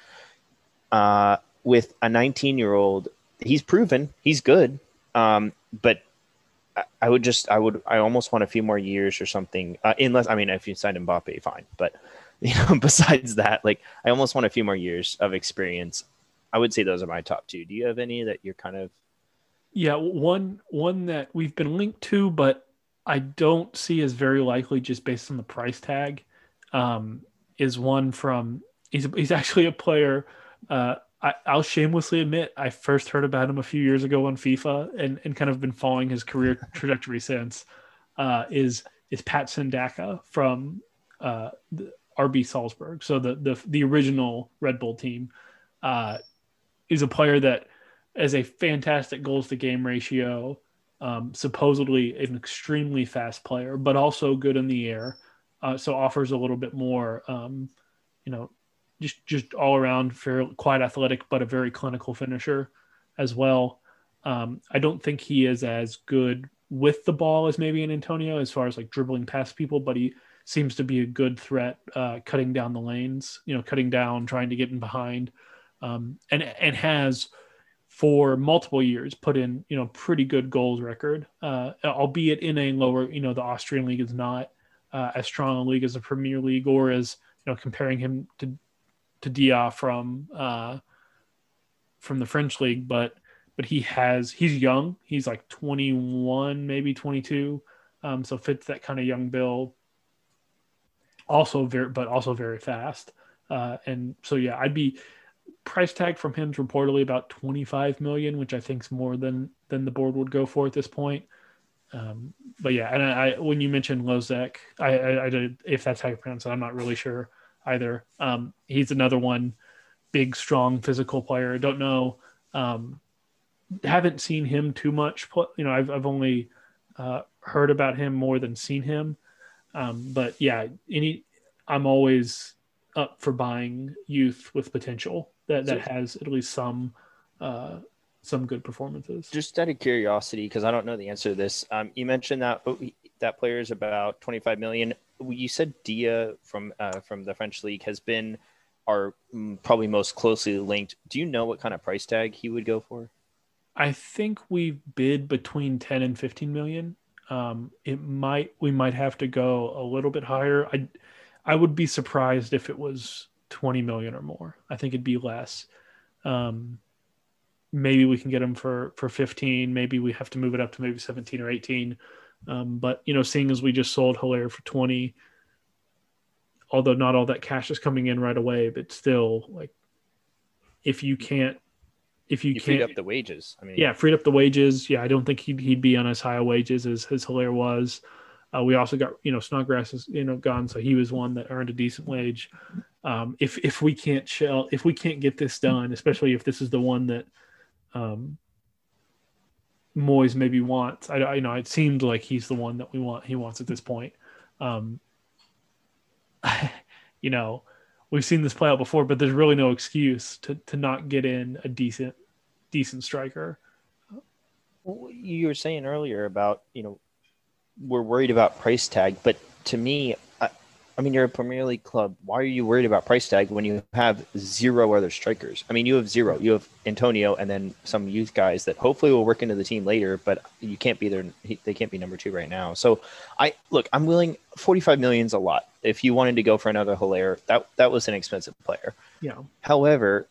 Uh, with a 19 year old, he's proven he's good. Um, but I would just, I would, I almost want a few more years or something. Uh, unless, I mean, if you signed Mbappe, fine. But [LAUGHS] you know, besides that, like, I almost want a few more years of experience. I would say those are my top two. Do you have any that you're kind of? Yeah, one one that we've been linked to, but I don't see as very likely just based on the price tag. Um, is one from he's he's actually a player. Uh, I, will shamelessly admit I first heard about him a few years ago on FIFA and, and kind of been following his career [LAUGHS] trajectory since. Uh, is is Patson Daka from uh, RB Salzburg, so the the the original Red Bull team, uh, is a player that has a fantastic goals to game ratio, um, supposedly an extremely fast player, but also good in the air, uh, so offers a little bit more, um, you know, just just all around fair, quite athletic, but a very clinical finisher as well. Um, I don't think he is as good with the ball as maybe an Antonio as far as like dribbling past people, but he seems to be a good threat, uh, cutting down the lanes, you know, cutting down, trying to get in behind, um, and and has for multiple years put in you know pretty good goals record, uh, albeit in a lower, you know, the Austrian league is not uh, as strong a league as the Premier League or as you know comparing him to to Dia from uh, from the French league, but but he has he's young. He's like 21, maybe 22, um, so fits that kind of young bill. Also very, but also very fast. Uh, and so yeah, I'd be price tag from him's reportedly about 25 million, which I think is more than than the board would go for at this point. Um, but yeah, and I, I, when you mentioned Hložek, I, I, I did, if that's how you pronounce it, I'm not really sure either. Um, he's another one, big, strong, physical player. Don't know. Um, haven't seen him too much. You know, I've I've only uh, heard about him more than seen him. Um, but yeah, any I'm always up for buying youth with potential that that has at least some uh, some good performances. Just out of curiosity, because I don't know the answer to this, um, you mentioned that that player is about 25 million you said Dia from uh, from the French league has been are mm, probably most closely linked. Do you know what kind of price tag he would go for? I think we bid between 10 and 15 million. Um, it might we might have to go a little bit higher. I I would be surprised if it was 20 million or more. I think it'd be less. Um, maybe we can get him for for 15. Maybe we have to move it up to maybe 17 or 18. Um, but you know, seeing as we just sold Haller for 20, although not all that cash is coming in right away, but still, like if you can't if you, You can't freed up the wages. I mean, yeah, freed up the wages. Yeah, I don't think he'd he'd be on as high a wages as as Haller was. Uh, we also got you know Snodgrass is you know gone, so he was one that earned a decent wage. Um, if if we can't shell if we can't get this done, especially if this is the one that um, Moyes maybe wants, I, I you know it seemed like he's the one that we want. He wants at this point. Um, [LAUGHS] you know, we've seen this play out before, but there's really no excuse to to not get in a decent decent striker. You were saying earlier about you know we're worried about price tag, but to me, I, mean, you're a Premier League club. Why are you worried about price tag when you have zero other strikers? I mean, you have zero. You have Antonio and then some youth guys that hopefully will work into the team later, but you can't be there. They can't be number two right now. So, I look. I'm willing. 45 million is a lot. If you wanted to go for another Haller, that that was an expensive player. Yeah. However,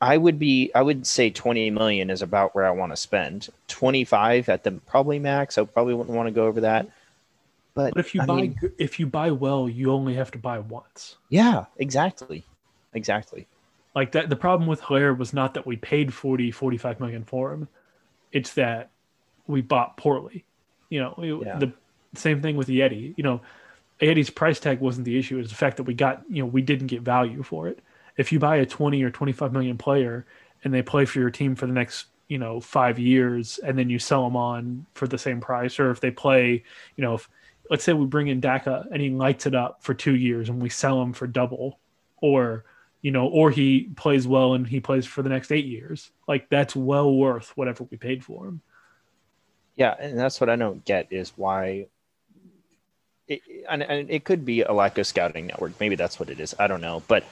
I would be I would say 20 million is about where I want to spend. 25 at the probably max. I probably wouldn't want to go over that. But, But if you I buy mean, if you buy well, you only have to buy once. yeah, exactly. Exactly. Like that the problem with Haller was not that we paid 40 45 million for him. It's that we bought poorly. You know, we- Yeah. the same thing with Ajeti. You know, Ajeti's price tag wasn't the issue. It's the fact that we got, you know, we didn't get value for it. If you buy a 20 or 25 million player and they play for your team for the next, you know, five years and then you sell them on for the same price, or if they play, you know, if let's say we bring in Daka and he lights it up for two years and we sell him for double, or, you know, or he plays well and he plays for the next eight years, like that's well worth whatever we paid for him. Yeah, and that's what I don't get is why. It, and, and it could be a lack of scouting network. Maybe that's what it is. I don't know. But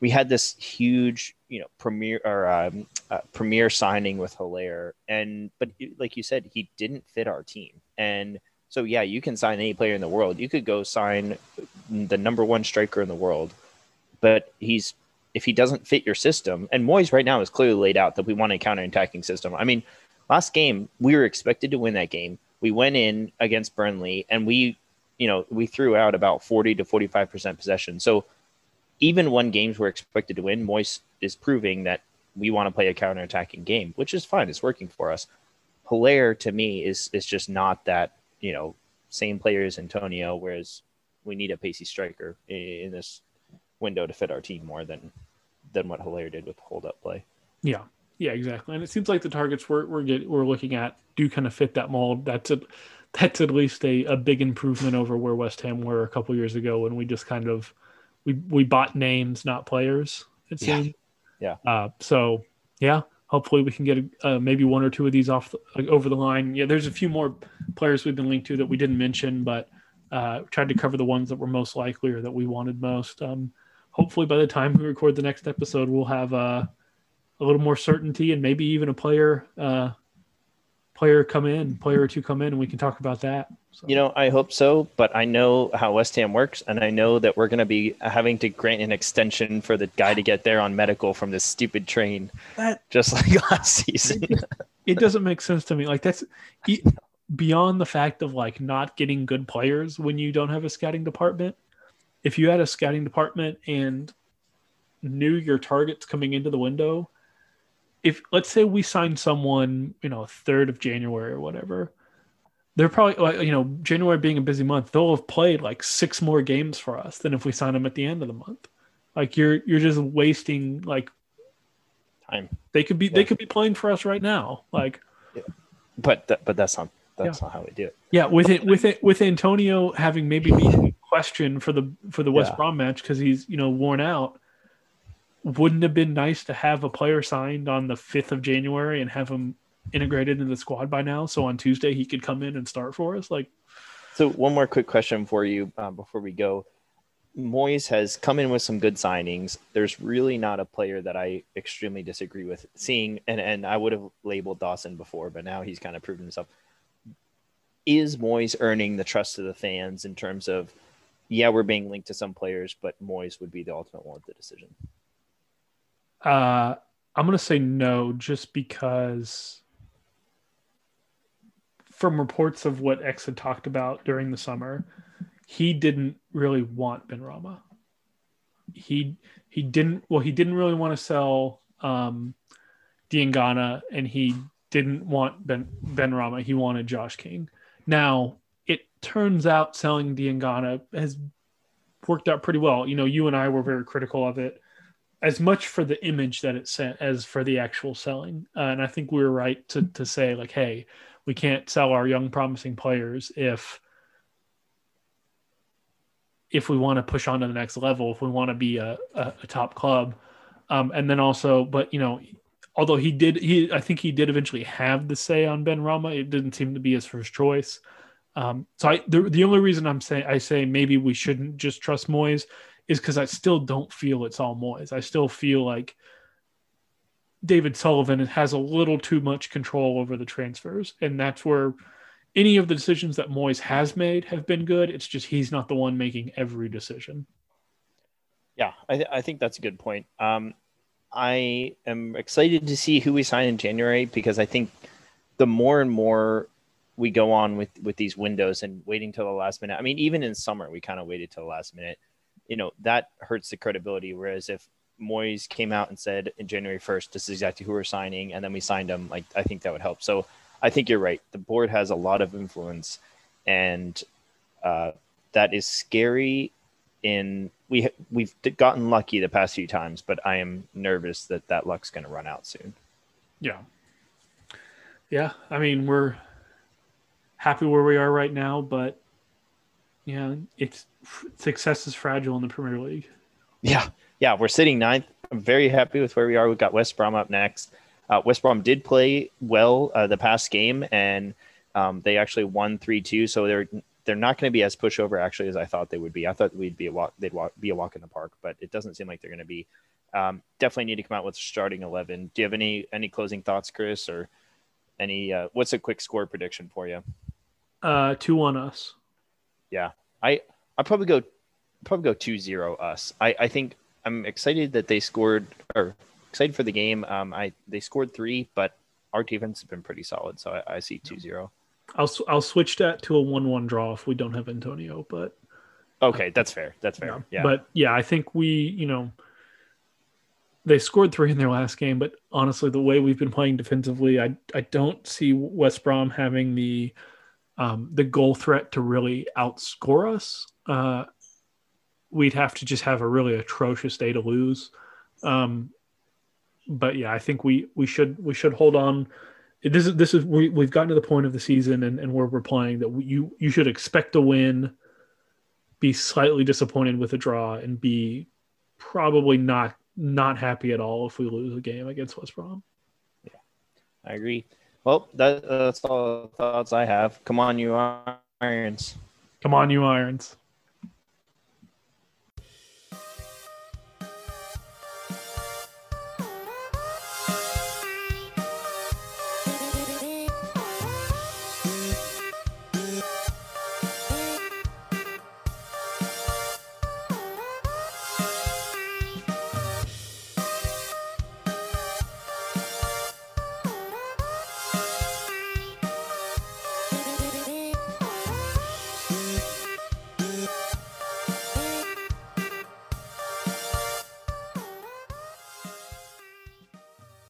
we had this huge, you know, premier or um, uh, signing with Haller, and but like you said, he didn't fit our team. And so yeah, you can sign any player in the world. You could go sign the number one striker in the world, but he's if he doesn't fit your system. And Moyes right now is clearly laid out that we want a counter-attacking system. I mean, last game we were expected to win that game. We went in against Burnley and we, you know, we threw out about 40 to 45% possession. So even when games were expected to win, Moyes is proving that we want to play a counter-attacking game, which is fine. It's working for us. Haller to me is is just not that, you know, same player as Antonio, whereas we need a pacey striker in, this window to fit our team more than than what Haller did with the hold up play. Yeah, yeah, exactly. And it seems like the targets we're we're, get, we're looking at do kind of fit that mold. That's a, that's at least a, a big improvement over where West Ham were a couple years ago when we just kind of we we bought names, not players. It Yeah. Yeah. Uh, so yeah, hopefully we can get uh, maybe one or two of these off the, like, over the line. Yeah, there's a few more players we've been linked to that we didn't mention, but uh, tried to cover the ones that were most likely or that we wanted most. Um, hopefully by the time we record the next episode, we'll have uh, a little more certainty and maybe even a player uh, player come in, player or two come in, and we can talk about that. So, You know, I hope so, but I know how West Ham works, and I know that we're going to be having to grant an extension for the guy to get there on medical from this stupid train, that just like [LAUGHS] last season. it doesn't make sense to me. Like that's e- beyond the fact of like not getting good players when you don't have a scouting department. If you had a scouting department and knew your targets coming into the window, if let's say we sign someone, you know, third of January or whatever, they're probably like you know January being a busy month, they'll have played like six more games for us than if we sign them at the end of the month. Like you're you're just wasting like Time, they could be they could be playing for us right now. Like but th- but that's not that's not how we do it. Yeah, with it with it with Antonio having maybe been questioned for the for the West Yeah. Brom match because he's you know worn out. Wouldn't have been nice to have a player signed on the fifth of January and have him integrated in the squad by now, so on Tuesday he could come in and start for us. Like, So one more quick question for you um, before we go. Moyes has come in with some good signings. There's really not a player that I extremely disagree with seeing, and, and I would have labeled Dawson before, but now he's kind of proven himself. Is Moyes earning the trust of the fans in terms of, yeah, we're being linked to some players, but Moyes would be the ultimate one with the decision? Uh, I'm going to say no, just because from reports of what X had talked about during the summer, he didn't really want Benrahma. He he didn't well he didn't really want to sell um Diangana and he didn't want Ben Benrahma. He wanted Josh King. Now it turns out selling Diangana has worked out pretty well. You know, you and I were very critical of it, as much for the image that it sent as for the actual selling. Uh, and I think we were right to to say like, hey, we can't sell our young promising players if if we want to push on to the next level, if we want to be a, a, a top club. Um, and then also, but you know, although he did, he I think he did eventually have the say on Benrahma. It didn't seem to be his first choice. Um, so I, the, the only reason I'm saying I say maybe we shouldn't just trust Moyes is because I still don't feel it's all Moyes. I still feel like David Sullivan has a little too much control over the transfers, and that's where any of the decisions that Moyes has made have been good. It's just he's not the one making every decision. Yeah, I, th- I think that's a good point. Um, I am excited to see who we sign in January because I think the more and more we go on with with these windows and waiting till the last minute. I mean, even in summer, we kind of waited till the last minute. You know, that hurts the credibility. Whereas if Moyes came out and said in January 1st, this is exactly who we're signing, and then we signed him, like I think that would help. So I think you're right. The board has a lot of influence, and uh, that is scary. In we we've gotten lucky the past few times, but I am nervous that that luck's going to run out soon. Yeah, yeah. I mean, we're happy where we are right now, but yeah, it's success is fragile in the Premier League. Yeah, yeah. We're sitting ninth. I'm very happy with where we are. We've got West Brom up next. Uh, West Brom did play well uh, the past game, and um, they actually won three two. So they're they're not going to be as pushover actually as I thought they would be. I thought we'd be a walk, they'd walk, be a walk in the park, but it doesn't seem like they're going to be. Um, definitely need to come out with starting eleven. Do you have any any closing thoughts, Chris, or any? Uh, what's a quick score prediction for you? Uh, two one us. Yeah, I I probably go probably go two zero us. I I think I'm excited that they scored or excited for the game. Um, I they scored three, but our defense has been pretty solid, so I, I see 2-0. I'll I'll switch that to a one-one draw if we don't have Antonio, but okay, that's fair. That's fair. Yeah. yeah. But yeah, I think we you know they scored three in their last game, but honestly, the way we've been playing defensively, I I don't see West Brom having the um, the goal threat to really outscore us. Uh, we'd have to just have a really atrocious day to lose. Um, but yeah, I think we we should we should hold on. This is this is we we've gotten to the point of the season and, and where we're playing that we, you you should expect a win, be slightly disappointed with a draw, and be probably not not happy at all if we lose a game against West Brom. Yeah, I agree. Well, that, that's all the thoughts I have. Come on, you irons. Come on, you irons.